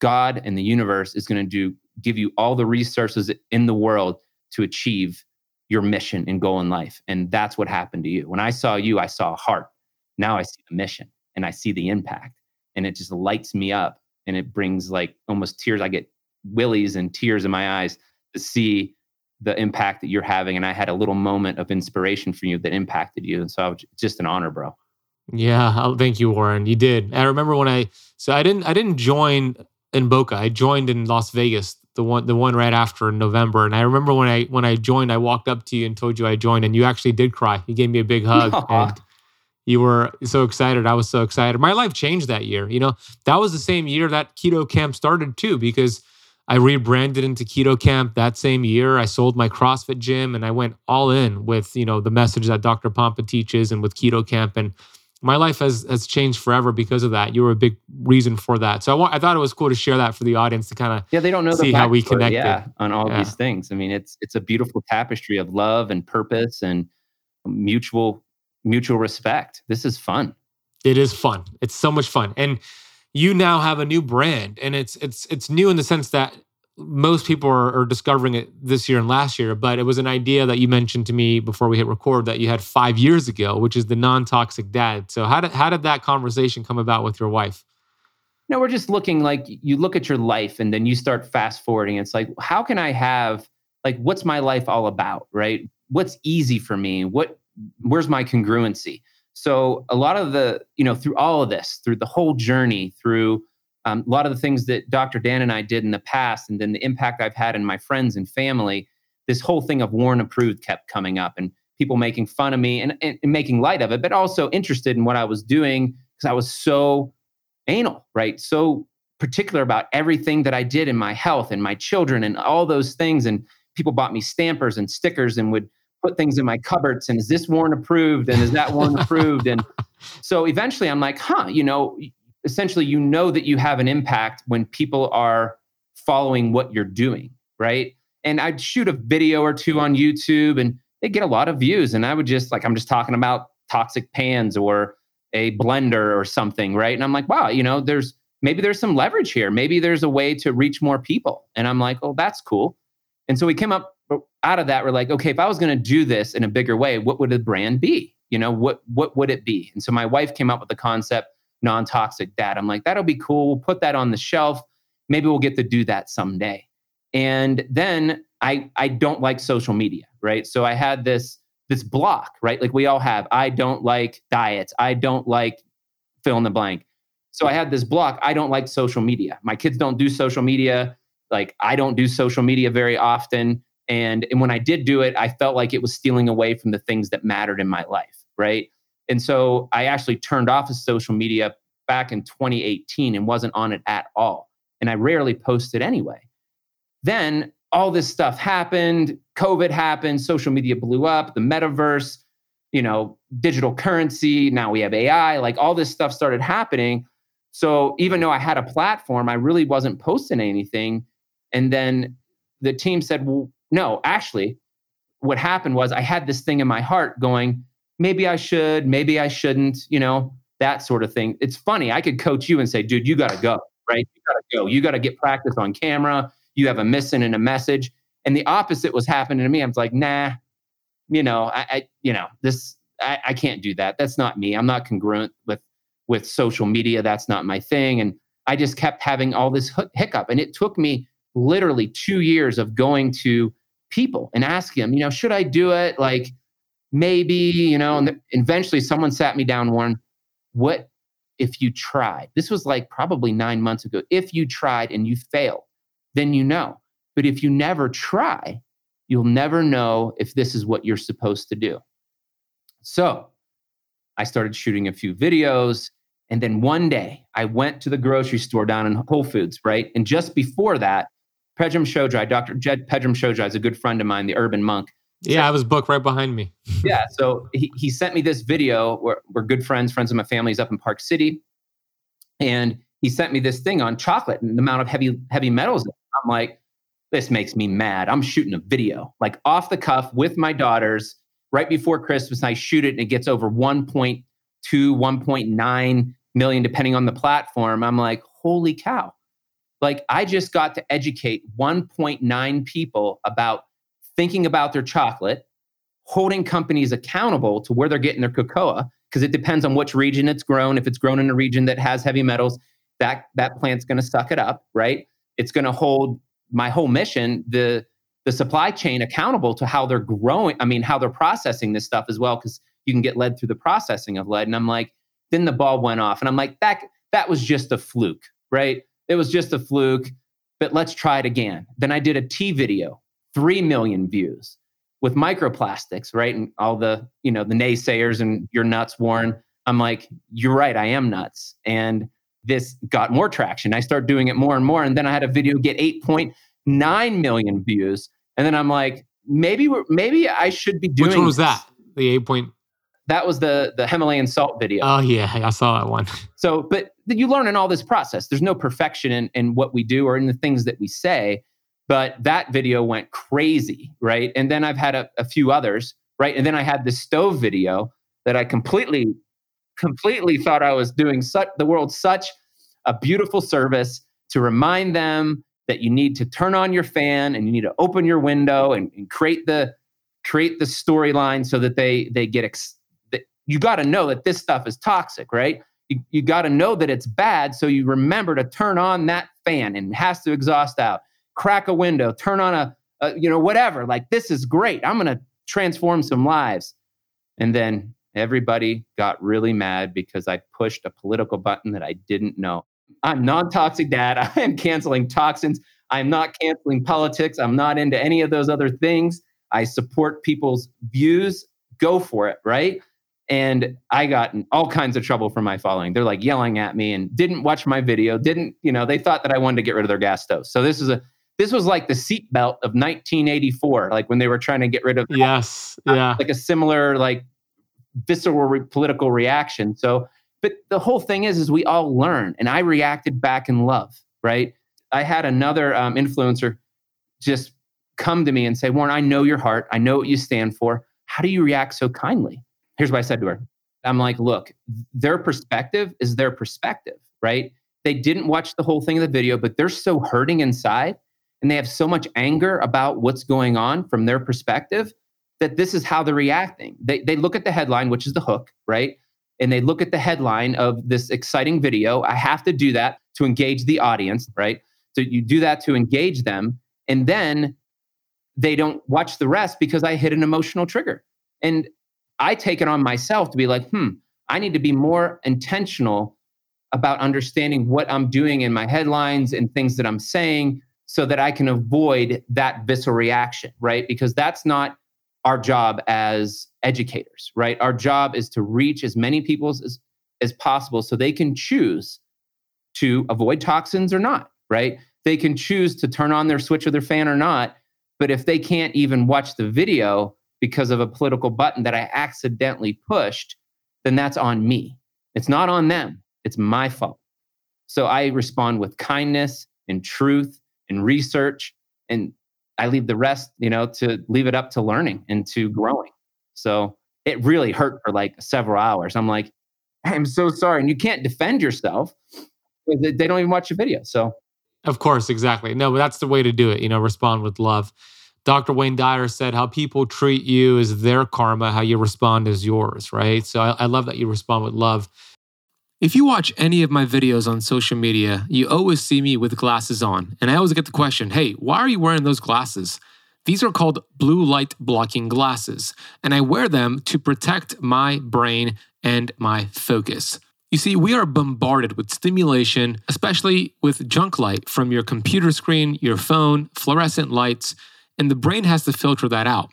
God and the universe is going to do give you all the resources in the world to achieve your mission and goal in life. And that's what happened to you. When I saw you, I saw a heart. Now I see the mission and I see the impact and it just lights me up and it brings like almost tears. I get willies and tears in my eyes to see the impact that you're having. And I had a little moment of inspiration for you that impacted you. And so I was, just an honor, bro. Yeah, oh, thank you, Warren. You did. I remember when I so I didn't I didn't join in Boca. I joined in Las Vegas, the one the one right after in November. And I remember when I when I joined, I walked up to you and told you I joined, and you actually did cry. You gave me a big hug, Aww. and you were so excited. I was so excited. My life changed that year. You know, that was the same year that Keto Kamp started too, because I rebranded into Keto Kamp that same year. I sold my CrossFit gym and I went all in with, you know, the message that Dr. Pompa teaches and with Keto Kamp. And my life has has changed forever because of that. You were a big reason for that. So I, want, I thought it was cool to share that for the audience to kind of yeah they don't know see how we connected yeah on all yeah. these things. I mean it's it's a beautiful tapestry of love and purpose and mutual mutual respect. This is fun. It is fun. It's so much fun. And you now have a new brand and it's it's it's new in the sense that most people are, are, discovering it this year and last year, but it was an idea that you mentioned to me before we hit record that you had five years ago, which is the non-toxic dad. So how did how did that conversation come about with your wife? No, we're just looking like you look at your life and then you start fast forwarding. It's like, how can I have like what's my life all about? Right? What's easy for me? What where's my congruency? So a lot of the, you know, through all of this, through the whole journey, through um, a lot of the things that Dr. Dan and I did in the past, and then the impact I've had in my friends and family, this whole thing of Warren approved kept coming up and people making fun of me and, and, and making light of it, but also interested in what I was doing because I was so anal, right? So particular about everything that I did in my health and my children and all those things. And people bought me stampers and stickers and would put things in my cupboards and is this Warren approved and is that Warren approved and so eventually I'm like, huh, you know, essentially you know that you have an impact when people are following what you're doing, right? And I'd shoot a video or two on YouTube and they get a lot of views and I would just like I'm just talking about toxic pans or a blender or something, right? And I'm like, wow, you know, there's maybe there's some leverage here. Maybe there's a way to reach more people. And I'm like, oh, that's cool. And so we came up out of that, we're like, okay, if I was going to do this in a bigger way, what would the brand be? You know, what what would it be? And so my wife came up with the concept non-toxic dad. I'm like, that'll be cool. We'll put that on the shelf. Maybe we'll get to do that someday. And then I I don't like social media, right? So I had this this block, right? Like we all have. I don't like diets. I don't like fill in the blank. So I had this block. I don't like social media. My kids don't do social media. Like I don't do social media very often. And, and when I did do it, I felt like it was stealing away from the things that mattered in my life. Right. And so I actually turned off of social media back in 2018 and wasn't on it at all. And I rarely posted anyway. Then all this stuff happened, COVID happened, social media blew up, the metaverse, you know, digital currency, now we have AI, like all this stuff started happening. So even though I had a platform, I really wasn't posting anything. And then the team said, well, no, actually, what happened was I had this thing in my heart going, maybe I should, maybe I shouldn't, you know, that sort of thing. It's funny. I could coach you and say, dude, you got to go, right? You got to go. You got to get practice on camera. You have a mission and a message. And the opposite was happening to me. I was like, nah, you know, I, I you know, this, I, I can't do that. That's not me. I'm not congruent with, with social media. That's not my thing. And I just kept having all this hiccup. And it took me literally two years of going to people and asking them, you know, should I do it? Like, maybe, you know, and eventually someone sat me down, Warren, what if you tried? This was like probably nine months ago. If you tried and you failed, then you know. But if you never try, you'll never know if this is what you're supposed to do. So I started shooting a few videos. And then one day I went to the grocery store down in Whole Foods, right? And just before that, Pedram Shojai, Dr. Jed Pedram Shojai is a good friend of mine, the urban monk. Yeah, I have his book right behind me. yeah. So he, he sent me this video. We're, we're good friends, friends of my family. He's up in Park City. And he sent me this thing on chocolate and the amount of heavy, heavy metals. I'm like, this makes me mad. I'm shooting a video, like off the cuff with my daughters right before Christmas. I shoot it and it gets over 1.2, 1.9 million, depending on the platform. I'm like, holy cow. Like, I just got to educate 1.9 people about thinking about their chocolate, holding companies accountable to where they're getting their cocoa, because it depends on which region it's grown. If it's grown in a region that has heavy metals, that, that plant's going to suck it up, right? It's going to hold my whole mission, the, the supply chain accountable to how they're growing. I mean, how they're processing this stuff as well, because you can get lead through the processing of lead. And I'm like, then the ball went off. And I'm like, that, that was just a fluke, right? It was just a fluke, but let's try it again. Then I did a tea video 3 million views with microplastics, right? And all the, you know, the naysayers and you're nuts, Warren. I'm like, you're right, I am nuts. And this got more traction. I started doing it more and more. And then I had a video get 8.9 million views. And then I'm like, maybe maybe I should be doing Which one was this. that? The 8 point that was the the Himalayan salt video. Oh yeah, I saw that one. So, but you learn in all this process. There's no perfection in, in what we do or in the things that we say but that video went crazy, right? And then I've had a, a few others, right? And then I had the stove video that I completely, completely thought I was doing such the world such a beautiful service to remind them that you need to turn on your fan and you need to open your window and, and create the create the storyline so that they they get ex- that you got to know that this stuff is toxic, right? You, you got to know that it's bad, so you remember to turn on that fan and has to exhaust out crack a window, turn on a, a you know, whatever. Like, this is great. I'm going to transform some lives. And then everybody got really mad because I pushed a political button that I didn't know. I'm non toxic dad. I am canceling toxins. I'm not canceling politics. I'm not into any of those other things. I support people's views. Go for it, right? And I got in all kinds of trouble from my following. They're like yelling at me and didn't watch my video, didn't, you know, they thought that I wanted to get rid of their gas stove. So this is a this was like the seatbelt of 1984, like when they were trying to get rid of yes, yeah, like a similar like visceral re- political reaction. So, but the whole thing is, is we all learn, and I reacted back in love, right? I had another um, influencer just come to me and say, Warren, I know your heart, I know what you stand for. How do you react so kindly? Here's what I said to her. I'm like, look, their perspective is their perspective, right? They didn't watch the whole thing of the video, but they're so hurting inside and they have so much anger about what's going on from their perspective that this is how they're reacting. They, they look at the headline, which is the hook, right? And they look at the headline of this exciting video. I have to do that to engage the audience, right? So you do that to engage them. And then they don't watch the rest because I hit an emotional trigger. And I take it on myself to be like, hmm, I need to be more intentional about understanding what I'm doing in my headlines and things that I'm saying so that I can avoid that visceral reaction, right? Because that's not our job as educators, right? Our job is to reach as many people as, as possible so they can choose to avoid toxins or not, right? They can choose to turn on their switch or their fan or not. But if they can't even watch the video because of a political button that I accidentally pushed, then that's on me. It's not on them, it's my fault. So I respond with kindness and truth and research and I leave the rest, you know, to leave it up to learning and to growing. So it really hurt for like several hours. I'm like, I'm so sorry. And you can't defend yourself. They don't even watch your video. So, of course, exactly. No, but that's the way to do it. You know, respond with love. Dr. Wayne Dyer said, How people treat you is their karma, how you respond is yours, right? So I, I love that you respond with love. If you watch any of my videos on social media, you always see me with glasses on. And I always get the question hey, why are you wearing those glasses? These are called blue light blocking glasses, and I wear them to protect my brain and my focus. You see, we are bombarded with stimulation, especially with junk light from your computer screen, your phone, fluorescent lights, and the brain has to filter that out.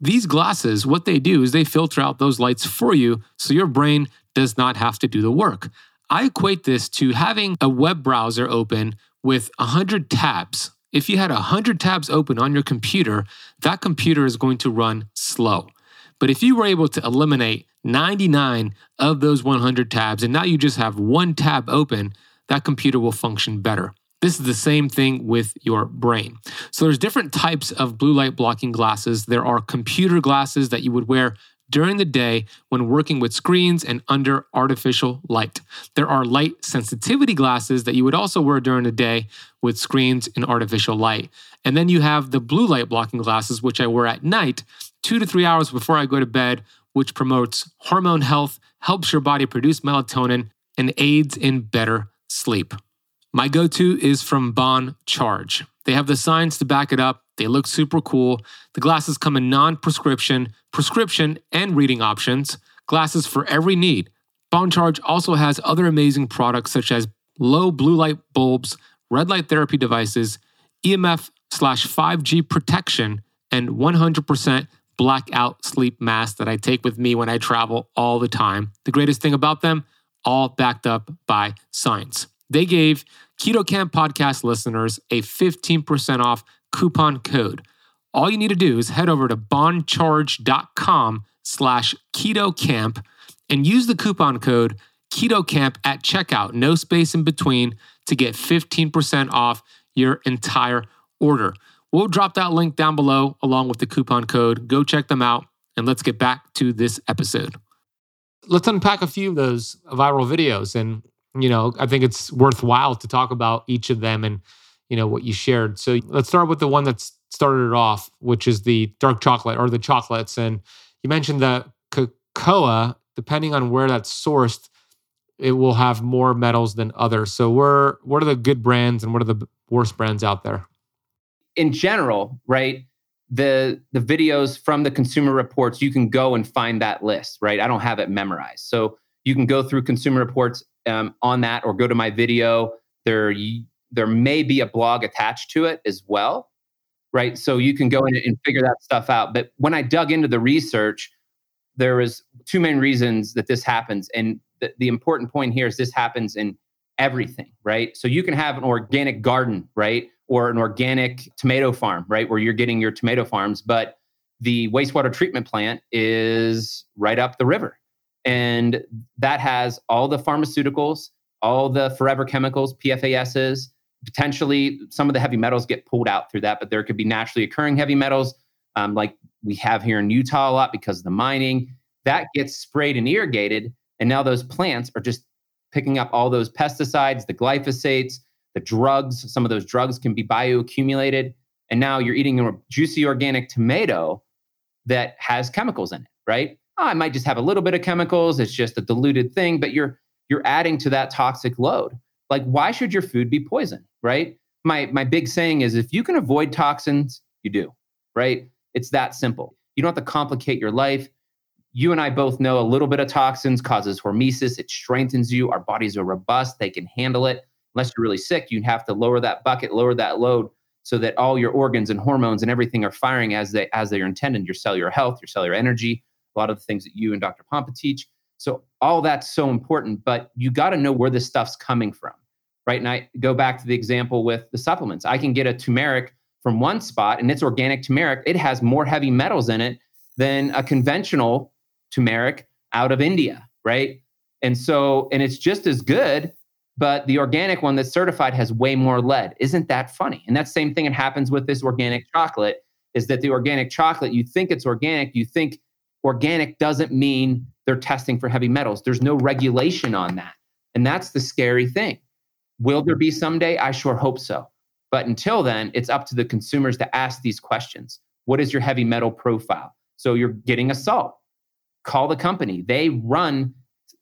These glasses, what they do is they filter out those lights for you so your brain does not have to do the work. I equate this to having a web browser open with 100 tabs. If you had 100 tabs open on your computer, that computer is going to run slow. But if you were able to eliminate 99 of those 100 tabs and now you just have one tab open, that computer will function better. This is the same thing with your brain. So there's different types of blue light blocking glasses. There are computer glasses that you would wear during the day when working with screens and under artificial light. There are light sensitivity glasses that you would also wear during the day with screens and artificial light. And then you have the blue light blocking glasses, which I wear at night, two to three hours before I go to bed, which promotes hormone health, helps your body produce melatonin, and aids in better sleep. My go to is from Bon Charge. They have the science to back it up. They look super cool. The glasses come in non prescription, prescription, and reading options. Glasses for every need. Bon Charge also has other amazing products such as low blue light bulbs, red light therapy devices, EMF slash 5G protection, and 100% blackout sleep mask that I take with me when I travel all the time. The greatest thing about them, all backed up by science. They gave Keto Kamp podcast listeners a 15% off coupon code. All you need to do is head over to boncharge.com slash keto kamp and use the coupon code keto kamp at checkout, no space in between, to get 15% off your entire order. We'll drop that link down below along with the coupon code. Go check them out and let's get back to this episode. Let's unpack a few of those viral videos and you know, I think it's worthwhile to talk about each of them and, you know, what you shared. So let's start with the one that started it off, which is the dark chocolate or the chocolates. And you mentioned that cocoa, depending on where that's sourced, it will have more metals than others. So where what are the good brands and what are the worst brands out there? In general, right? The the videos from the consumer reports, you can go and find that list, right? I don't have it memorized. So you can go through consumer reports um, on that or go to my video. There, there may be a blog attached to it as well, right? So you can go in and figure that stuff out. But when I dug into the research, there was two main reasons that this happens, and the, the important point here is this happens in everything, right? So you can have an organic garden, right, or an organic tomato farm, right, where you're getting your tomato farms, but the wastewater treatment plant is right up the river and that has all the pharmaceuticals, all the forever chemicals, PFASs. Potentially, some of the heavy metals get pulled out through that, but there could be naturally occurring heavy metals, um, like we have here in Utah a lot because of the mining. That gets sprayed and irrigated, and now those plants are just picking up all those pesticides, the glyphosates, the drugs. Some of those drugs can be bioaccumulated, and now you're eating a juicy organic tomato that has chemicals in it, right? Oh, I might just have a little bit of chemicals. It's just a diluted thing, but you're you're adding to that toxic load. Like, why should your food be poison? Right? My my big saying is if you can avoid toxins, you do. Right? It's that simple. You don't have to complicate your life. You and I both know a little bit of toxins causes hormesis. It strengthens you. Our bodies are robust. They can handle it. Unless you're really sick, you have to lower that bucket, lower that load so that all your organs and hormones and everything are firing as they as they are intended. Your cellular health, your cellular energy, a lot of the things that you and Dr. Pompa teach. So all that's so important, but you got to know where this stuff's coming from, right? And I go back to the example with the supplements. I can get a turmeric from one spot and it's organic turmeric. It has more heavy metals in it than a conventional turmeric out of India, right? And so, and it's just as good, but the organic one that's certified has way more lead. Isn't that funny? And that same thing that happens with this organic chocolate is that the organic chocolate, you think it's organic, you think organic doesn't mean they're testing for heavy metals. There's no regulation on that. And that's the scary thing. Will there be someday? I sure hope so. But until then, it's up to the consumers to ask these questions. What is your heavy metal profile? So you're getting a salt. Call the company. They run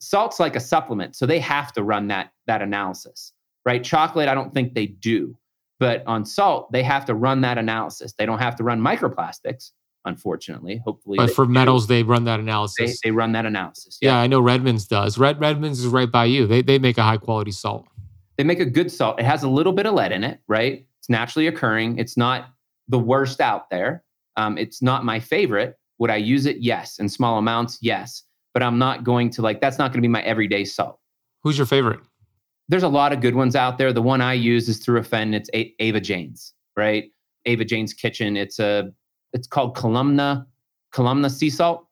salt's like a supplement, so they have to run that that analysis. Right? Chocolate, I don't think they do. But on salt, they have to run that analysis. They don't have to run microplastics, unfortunately. Hopefully, but for do. metals, they run that analysis. They, they run that analysis. Yeah. yeah. I know Redmond's does. Red Redmond's is right by you. They they make a high quality salt. They make a good salt. It has a little bit of lead in it, right? It's naturally occurring. It's not the worst out there. Um, it's not my favorite. Would I use it? Yes. In small amounts, yes. But I'm not going to like. That's not going to be my everyday salt. Who's your favorite? There's a lot of good ones out there. The one I use is through a fen. It's a- Ava Jane's, right? Ava Jane's Kitchen. It's a it's called Colima Colima sea salt.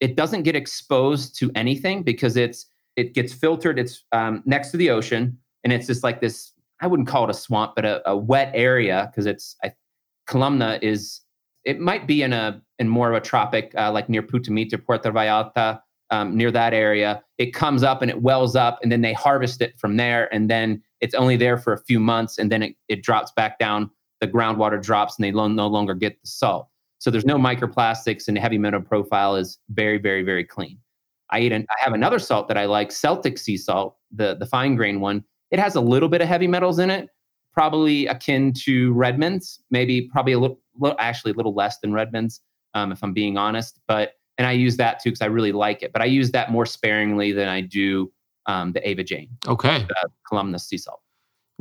It doesn't get exposed to anything because it's it gets filtered. It's um, next to the ocean, and it's just like this. I wouldn't call it a swamp, but a, a wet area because it's I, Colima is. It might be in a in more of a tropic, uh, like near Putumayo, Puerto Vallarta, um, near that area. It comes up and it wells up, and then they harvest it from there, and then it's only there for a few months, and then it, it drops back down the groundwater drops and they lo- no longer get the salt. So there's no microplastics and the heavy metal profile is very, very, very clean. I eat an, I have another salt that I like, Celtic sea salt, the, the fine grain one. It has a little bit of heavy metals in it, probably akin to Redmond's, maybe probably a little, little actually a little less than Redmond's, um, if I'm being honest. But and I use that too because I really like it. But I use that more sparingly than I do um, the Ava Jane. Okay. The columnus sea salt.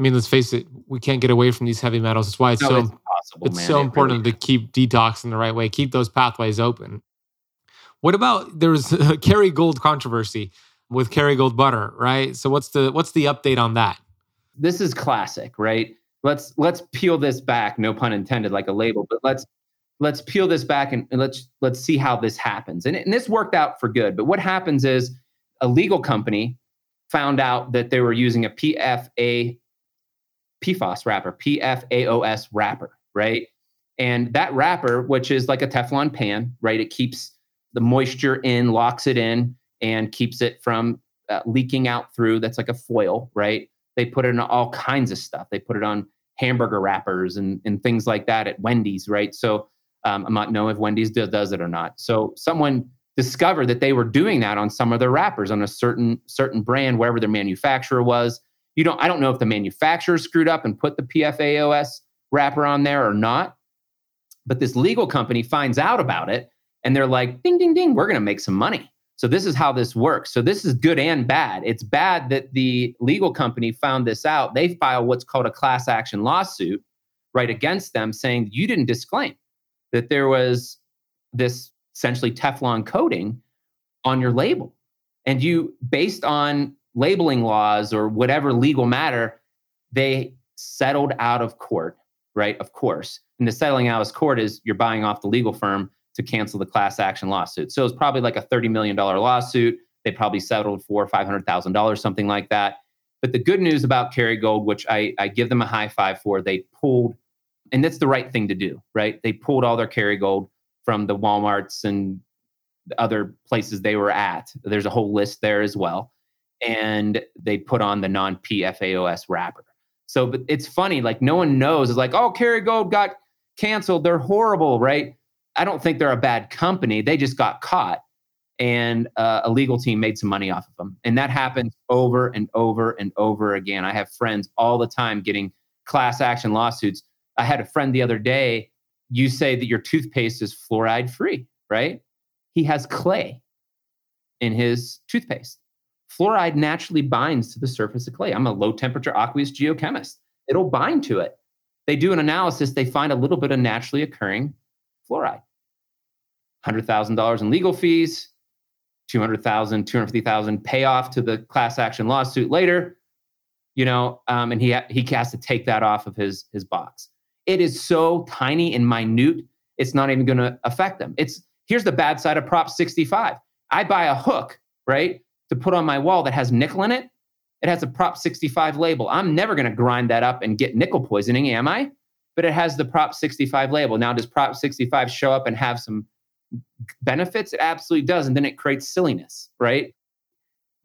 I mean, let's face it, we can't get away from these heavy metals. That's why it's no, so it's, so it important really to keep detoxing the right way, keep those pathways open. What about there's a Kerrygold controversy with Kerrygold butter, right? So what's the what's the update on that? This is classic, right? Let's let's peel this back, no pun intended, like a label, but let's let's peel this back and, and let's let's see how this happens. And, and this worked out for good. But what happens is a legal company found out that they were using a PFA PFAS wrapper, PFAOS wrapper, right? And that wrapper, which is like a Teflon pan, right? It keeps the moisture in, locks it in, and keeps it from uh, leaking out through. That's like a foil, right? They put it in all kinds of stuff. They put it on hamburger wrappers and, and things like that at Wendy's, right? So um, I'm not knowing if Wendy's does, does it or not. So someone discovered that they were doing that on some of their wrappers on a certain certain brand, wherever their manufacturer was you don't i don't know if the manufacturer screwed up and put the pfaos wrapper on there or not but this legal company finds out about it and they're like ding ding ding we're going to make some money. So this is how this works. So this is good and bad. It's bad that the legal company found this out. They file what's called a class action lawsuit right against them saying you didn't disclaim that there was this essentially teflon coating on your label. And you based on labeling laws or whatever legal matter, they settled out of court, right? Of course. And the settling out of court is you're buying off the legal firm to cancel the class action lawsuit. So it's probably like a $30 million lawsuit. They probably settled for $500,000, something like that. But the good news about Kerrygold, which I, I give them a high five for, they pulled, and that's the right thing to do, right? They pulled all their Kerrygold from the Walmarts and the other places they were at. There's a whole list there as well and they put on the non PFAOS wrapper. So but it's funny, like no one knows. It's like, oh, Kerrygold got canceled. They're horrible, right? I don't think they're a bad company. They just got caught, and uh, a legal team made some money off of them. And that happens over and over and over again. I have friends all the time getting class action lawsuits. I had a friend the other day. You say that your toothpaste is fluoride free, right? He has clay in his toothpaste fluoride naturally binds to the surface of clay. I'm a low temperature aqueous geochemist. It'll bind to it. They do an analysis, they find a little bit of naturally occurring fluoride. $100,000 in legal fees, 200,000, 250,000 payoff to the class action lawsuit later, you know, um, and he, ha- he has to take that off of his, his box. It is so tiny and minute, it's not even going to affect them. It's here's the bad side of Prop 65. I buy a hook, right? To put on my wall that has nickel in it, it has a Prop 65 label. I'm never going to grind that up and get nickel poisoning, am I? But it has the Prop 65 label. Now, does Prop 65 show up and have some benefits? It absolutely does. And then it creates silliness, right?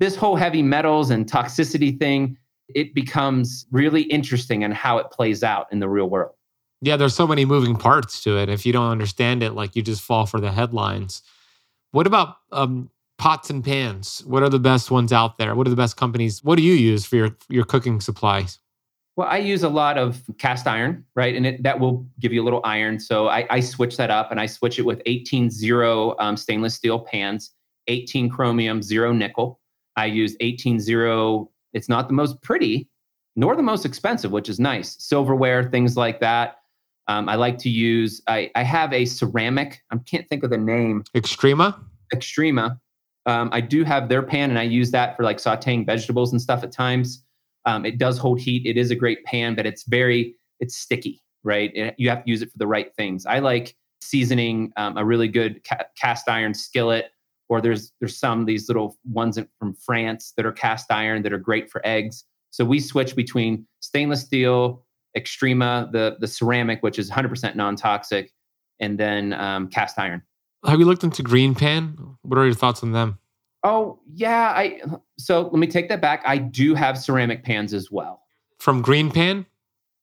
This whole heavy metals and toxicity thing, it becomes really interesting and in how it plays out in the real world. Yeah, there's so many moving parts to it. If you don't understand it, like you just fall for the headlines. What about um, pots and pans? What are the best ones out there? What are the best companies? What do you use for your your cooking supplies? Well, I use a lot of cast iron, right? And it, that will give you a little iron. So I, I switch that up and I switch it with 18 zero um, stainless steel pans, 18 chromium, zero nickel. I use 18 zero. It's not the most pretty, nor the most expensive, which is nice. Silverware, things like that. Um, I like to use, I, I have a ceramic, I can't think of the name. Xtrema? Xtrema. Um, I do have their pan and I use that for like sauteing vegetables and stuff at times. Um, it does hold heat. It is a great pan, but it's very, it's sticky, right? It, you have to use it for the right things. I like seasoning um, a really good ca- cast iron skillet, or there's there's some these little ones from France that are cast iron that are great for eggs. So we switch between stainless steel, Xtrema, the the ceramic, which is 100% non-toxic, and then um, cast iron. Have you looked into Green Pan? What are your thoughts on them? Oh yeah, I. So let me take that back. I do have ceramic pans as well. From Green Pan?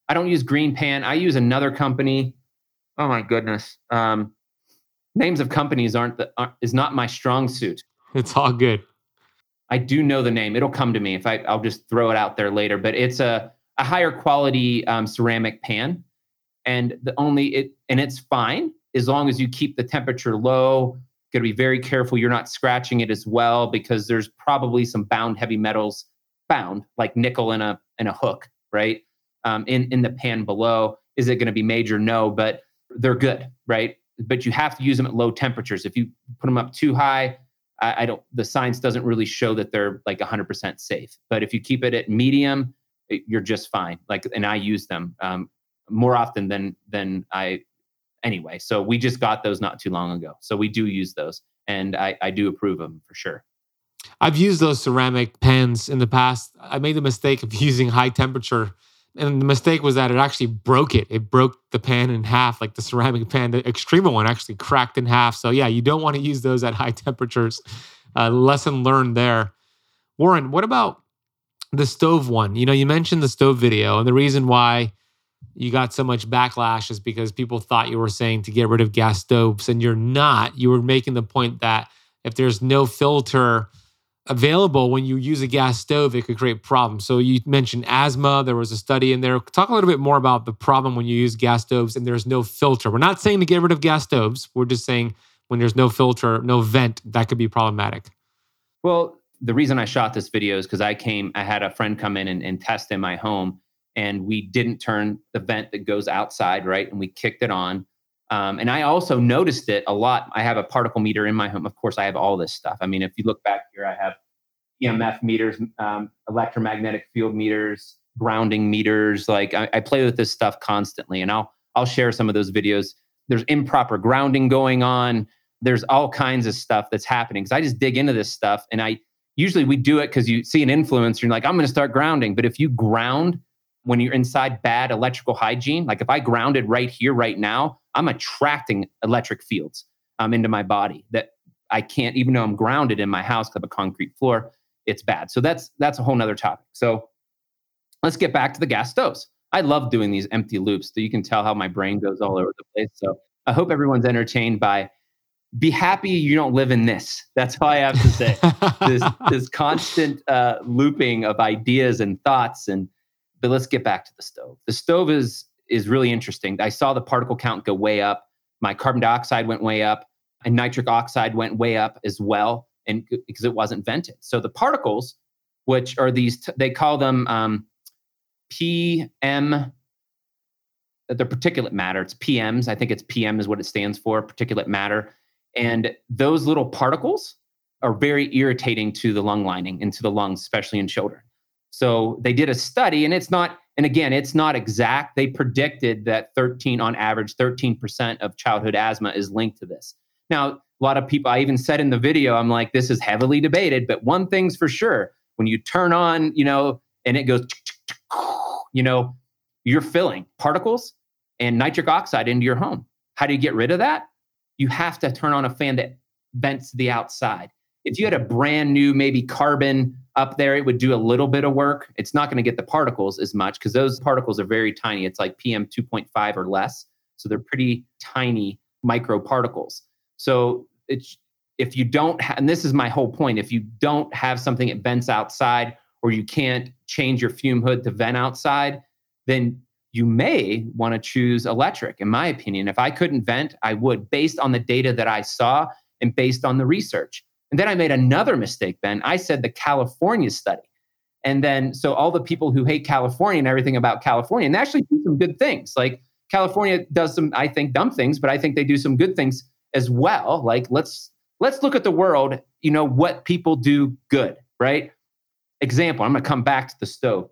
I don't use Green Pan. I use another company. Oh my goodness. Um, names of companies aren't the aren't, is not my strong suit. It's all good. I do know the name. It'll come to me if I. I'll just throw it out there later. But it's a a higher quality um, ceramic pan, and the only it and it's fine as long as you keep the temperature low. Got to be very careful you're not scratching it as well because there's probably some bound heavy metals bound like nickel in a in a hook, right? Um, in in the pan below. Is it going to be major? No, but they're good, right? But you have to use them at low temperatures. If you put them up too high, I, I don't. The science doesn't really show that they're like 100% safe. But if you keep it at medium, you're just fine. Like, and I use them um, more often than than I anyway. So we just got those not too long ago. So we do use those, and I, I do approve them for sure. I've used those ceramic pans in the past. I made the mistake of using high temperature. And the mistake was that it actually broke it. It broke the pan in half, like the ceramic pan. The Xtrema one actually cracked in half. So, yeah, you don't want to use those at high temperatures. Uh, lesson learned there. Warren, what about the stove one. You know, you mentioned the stove video, and the reason why you got so much backlash is because people thought you were saying to get rid of gas stoves, and you're not. You were making the point that if there's no filter available when you use a gas stove, it could create problems. So you mentioned asthma. There was a study in there. Talk a little bit more about the problem when you use gas stoves and there's no filter. We're not saying to get rid of gas stoves. We're just saying when there's no filter, no vent, that could be problematic. Well, the reason I shot this video is because I came, I had a friend come in and, and test in my home, and we didn't turn the vent that goes outside, right? And we kicked it on. Um, and I also noticed it a lot. I have a particle meter in my home. Of course, I have all this stuff. I mean, if you look back here, I have EMF meters, um, electromagnetic field meters, grounding meters. Like I, I play with this stuff constantly, and I'll I'll share some of those videos. There's improper grounding going on. There's all kinds of stuff that's happening because I just dig into this stuff and I usually we do it because you see an influencer and like, I'm going to start grounding. But if you ground when you're inside bad electrical hygiene, like if I grounded right here, right now, I'm attracting electric fields um, into my body that I can't, even though I'm grounded in my house, because of a concrete floor, it's bad. So that's that's a whole nother topic. So let's get back to the gas stoves. I love doing these empty loops. So you can tell how my brain goes all over the place. So I hope everyone's entertained by be happy you don't live in this. That's all I have to say. this this constant uh, looping of ideas and thoughts. And but let's get back to the stove. The stove is is really interesting. I saw the particle count go way up. My carbon dioxide went way up, and nitric oxide went way up as well, and because it wasn't vented. So the particles, which are these, they call them um, PM the particulate matter. It's PMs. I think it's PM is what it stands for, particulate matter. And those little particles are very irritating to the lung lining and to the lungs, especially in children. So they did a study, and it's not, and again, it's not exact. They predicted that 13, on average, 13% of childhood asthma is linked to this. Now, a lot of people, I even said in the video, I'm like, this is heavily debated, but one thing's for sure when you turn on, you know, and it goes, you know, you're filling particles and nitric oxide into your home. How do you get rid of that? You have to turn on a fan that vents to the outside. If you had a brand new, maybe carbon up there, it would do a little bit of work. It's not going to get the particles as much because those particles are very tiny. It's like PM 2.5 or less. So they're pretty tiny micro particles So it's if you don't ha- and this is my whole point if you don't have something that vents outside or you can't change your fume hood to vent outside then you may want to choose electric in my opinion if i couldn't vent i would based on the data that i saw and based on the research and then i made another mistake ben i said the california study and then so all the people who hate california and everything about california and they actually do some good things like california does some i think dumb things but i think they do some good things as well like let's let's look at the world, you know, what people do good, right? Example, I'm going to come back to the stove.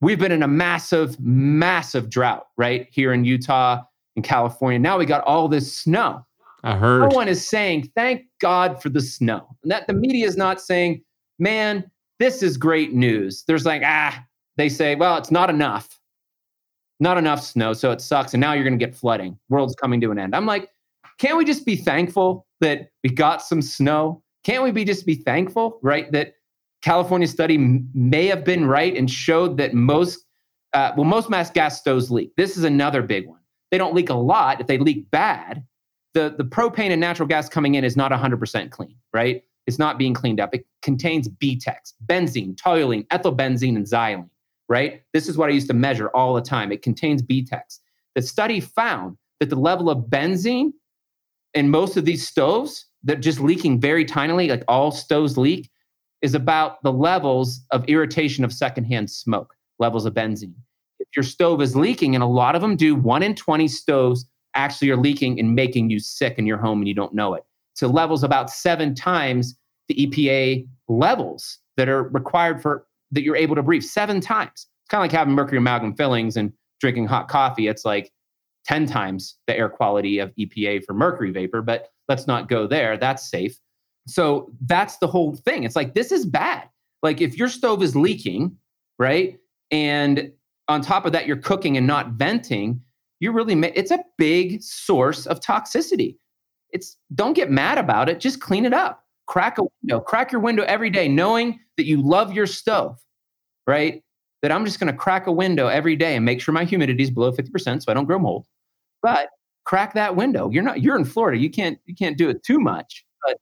We've been in a massive, massive drought, right? Here in Utah in California. Now we got all this snow. I heard. No one is saying, thank God for the snow. And that the media is not saying, man, this is great news. There's like, ah, they say, well, it's not enough. Not enough snow. So it sucks. And now you're going to get flooding. World's coming to an end. I'm like, can't we just be thankful that we got some snow? Can't we be just be thankful, right? That California study may have been right and showed that most, uh, well, most mass gas stoves leak. This is another big one. They don't leak a lot. If they leak bad, the, the propane and natural gas coming in is not 100% clean, right? It's not being cleaned up. It contains BTEX, benzene, toluene, ethylbenzene, and xylene, right? This is what I used to measure all the time. It contains BTEX. The study found that the level of benzene in most of these stoves that just leaking very tinily, like all stoves leak, is about the levels of irritation of secondhand smoke, levels of benzene. If your stove is leaking, and a lot of them do, one in 20 stoves actually are leaking and making you sick in your home and you don't know it. So levels about seven times the EPA levels that are required for that you're able to breathe. Seven times. It's kind of like having mercury amalgam fillings and drinking hot coffee. It's like 10 times the air quality of EPA for mercury vapor, but let's not go there. That's safe. So that's the whole thing. It's like, this is bad. Like, if your stove is leaking, right? And on top of that, you're cooking and not venting, you really, ma- it's a big source of toxicity. It's don't get mad about it, just clean it up. Crack a window, crack your window every day, knowing that you love your stove, right? That I'm just going to crack a window every day and make sure my humidity is below 50% so I don't grow mold but crack that window. You're not you're in Florida. You can't you can't do it too much, but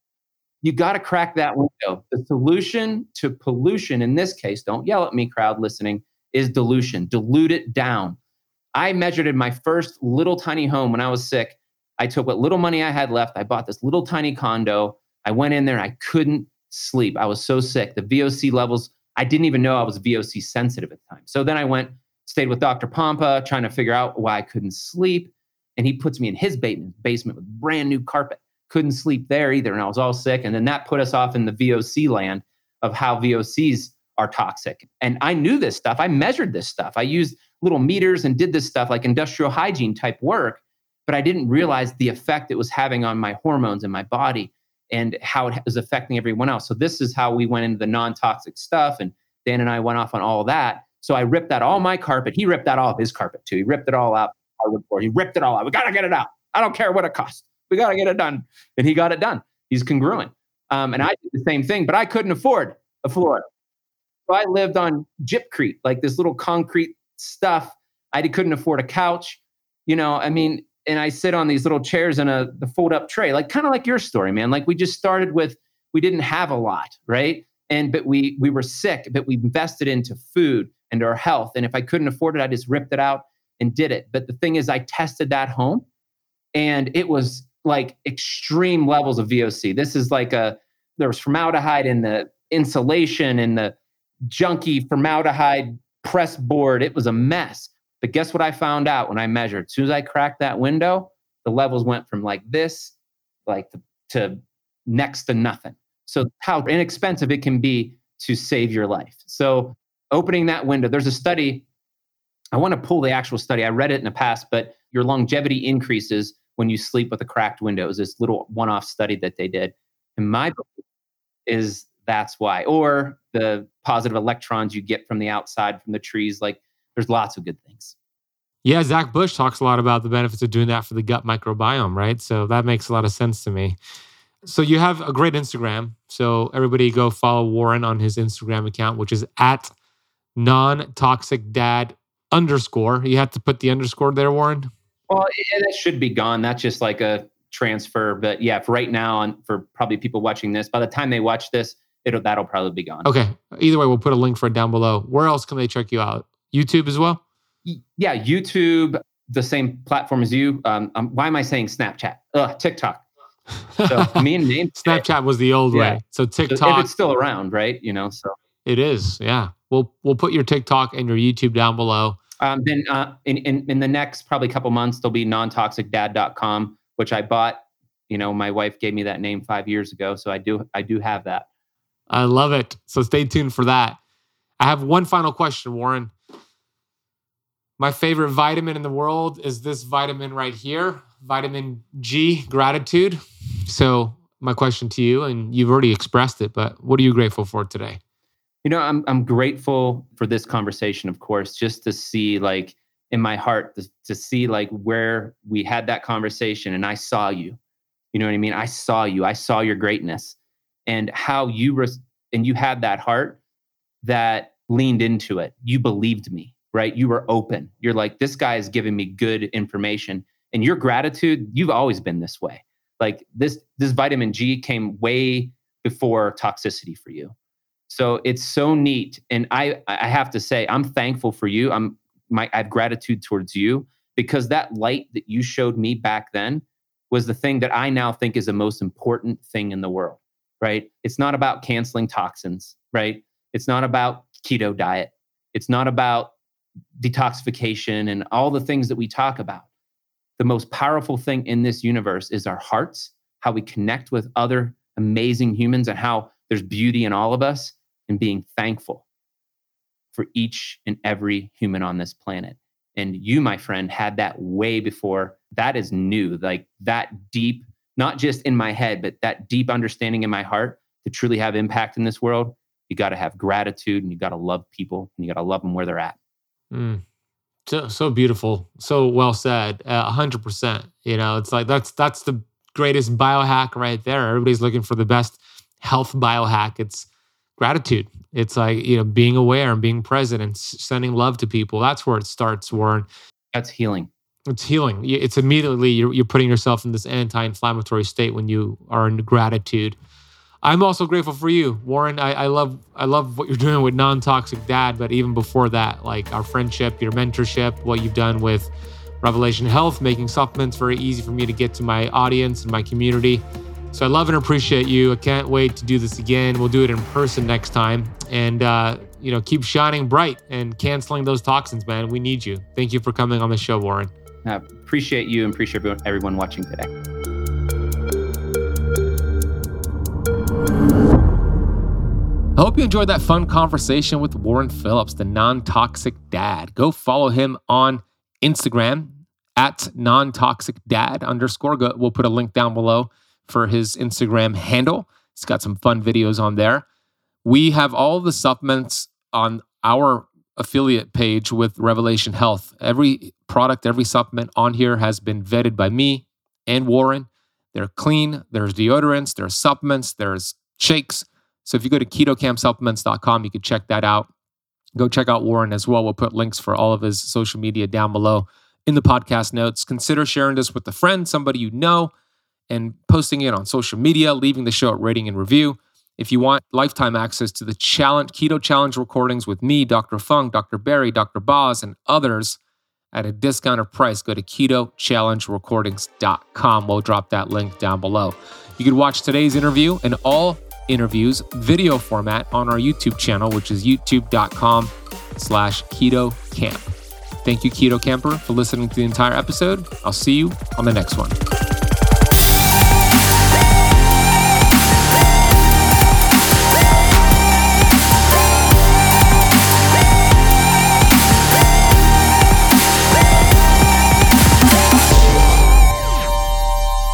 you got to crack that window. The solution to pollution in this case, don't yell at me crowd listening, is dilution. Dilute it down. I measured in my first little tiny home when I was sick. I took what little money I had left. I bought this little tiny condo. I went in there and I couldn't sleep. I was so sick. The VOC levels, I didn't even know I was VOC sensitive at the time. So then I went, stayed with Dr. Pompa, trying to figure out why I couldn't sleep and he puts me in his basement with brand new carpet. Couldn't sleep there either, and I was all sick. And then that put us off in the VOC land of how VOCs are toxic. And I knew this stuff. I measured this stuff. I used little meters and did this stuff like industrial hygiene type work, but I didn't realize the effect it was having on my hormones and my body and how it was affecting everyone else. So this is how we went into the non-toxic stuff, and Dan and I went off on all that. So I ripped out all my carpet. He ripped out all of his carpet too. He ripped it all out hardwood floor. He ripped it all out. We got to get it out. I don't care what it costs. We got to get it done. And he got it done. He's congruent. Um, and I did the same thing, but I couldn't afford a floor. So I lived on gypcrete, like this little concrete stuff. I couldn't afford a couch. You know, I mean, and I sit on these little chairs in a the fold up tray, like kind of like your story, man. Like we just started with we didn't have a lot, right? And but we we were sick, but we invested into food and our health. And if I couldn't afford it, I just ripped it out and did it. But the thing is, I tested that home and it was like extreme levels of VOC. This is like a, there was formaldehyde in the insulation and the junky formaldehyde press board. It was a mess. But guess what I found out when I measured? As soon as I cracked that window, the levels went from like this, like to, to next to nothing. So how inexpensive it can be to save your life. So opening that window, there's a study I want to pull the actual study. I read it in the past, but your longevity increases when you sleep with a cracked window. It was this little one off study that they did. And my book is That's why. Or the positive electrons you get from the outside from the trees. Like there's lots of good things. Yeah, Zach Bush talks a lot about the benefits of doing that for the gut microbiome, right? So that makes a lot of sense to me. So you have a great Instagram. So everybody go follow Warren on his Instagram account, which is at non-toxic dad underscore. You have to put the underscore there, Warren. Well, it, it should be gone. That's just like a transfer. But yeah, for right now, and for probably people watching this, by the time they watch this, it'll that'll probably be gone. Okay. Either way, we'll put a link for it down below. Where else can they check you out? YouTube as well. Yeah, YouTube, the same platform as you. Um, um why am I saying Snapchat? Ugh, TikTok. So me and Name Snapchat was the old yeah. way. So TikTok, so if it's still around, right? You know, so it is. Yeah, we'll we'll put your TikTok and your YouTube down below. Um, then uh, in, in in the next probably couple months, there'll be nontoxicdad.com, which I bought. You know, my wife gave me that name five years ago, so I do I do have that. I love it. So stay tuned for that. I have one final question, Warren. My favorite vitamin in the world is this vitamin right here, vitamin G, gratitude. So, my question to you, and you've already expressed it, but what are you grateful for today? You know, I'm I'm grateful for this conversation, of course, just to see like in my heart to, to see like where we had that conversation and I saw you. You know what I mean? I saw you. I saw your greatness and how you res- and you had that heart that leaned into it. You believed me, right? You were open. You're like this guy is giving me good information and your gratitude, you've always been this way. Like this this vitamin G came way before toxicity for you so it's so neat. And I, I have to say, I'm thankful for you. I'm my, I have gratitude towards you because that light that you showed me back then was the thing that I now think is the most important thing in the world, right? It's not about canceling toxins, right? It's not about keto diet. It's not about detoxification and all the things that we talk about. The most powerful thing in this universe is our hearts, how we connect with other amazing humans, and how there's beauty in all of us and being thankful for each and every human on this planet. And you, my friend, had that way before. That is new, like that deep, not just in my head, but that deep understanding in my heart to truly have impact in this world. You got to have gratitude and you got to love people and you got to love them where they're at. Mm. So, so beautiful. So well said. A hundred percent. You know, it's like that's that's the greatest biohack right there. Everybody's looking for the best health biohack. It's gratitude. It's like, you know, being aware and being present and sending love to people. That's where it starts, Warren. That's healing. It's healing. It's immediately you're, you're putting yourself in this anti inflammatory state when you are in gratitude. I'm also grateful for you, Warren. I, I love I love what you're doing with non toxic dad, but even before that, like our friendship, your mentorship, what you've done with Revelation Health, making supplements very easy for me to get to my audience and my community. So I love and appreciate you. I can't wait to do this again. We'll do it in person next time. And, uh, you know, keep shining bright and canceling those toxins, man. We need you. Thank you for coming on the show, Warren. I appreciate you and appreciate everyone watching today. I hope you enjoyed that fun conversation with Warren Phillips, the non toxic dad. Go follow him on Instagram at non toxic dad underscore. We'll put a link down below for his Instagram handle. He's got some fun videos on there. We have all the supplements on our affiliate page with Revelation Health. Every product, every supplement on here has been vetted by me and Warren. They're clean. There's deodorants, there's supplements, there's shakes. So if you go to ketokampsupplements.com, you can check that out. Go check out Warren as well. We'll put links for all of his social media down below in the podcast notes. Consider sharing this with a friend, somebody you know and posting it on social media, leaving the show at rating and review. If you want lifetime access to the challenge, Keto Challenge recordings with me, Dr. Fung, Dr. Berry, Dr. Boz, and others at a discounted price, go to ketochallengerecordings.com. We'll drop that link down below. You can watch today's interview and all interviews video format on our YouTube channel, which is youtube.com slash keto kamp. Thank you, Keto Kamper, for listening to the entire episode. I'll see you on the next one.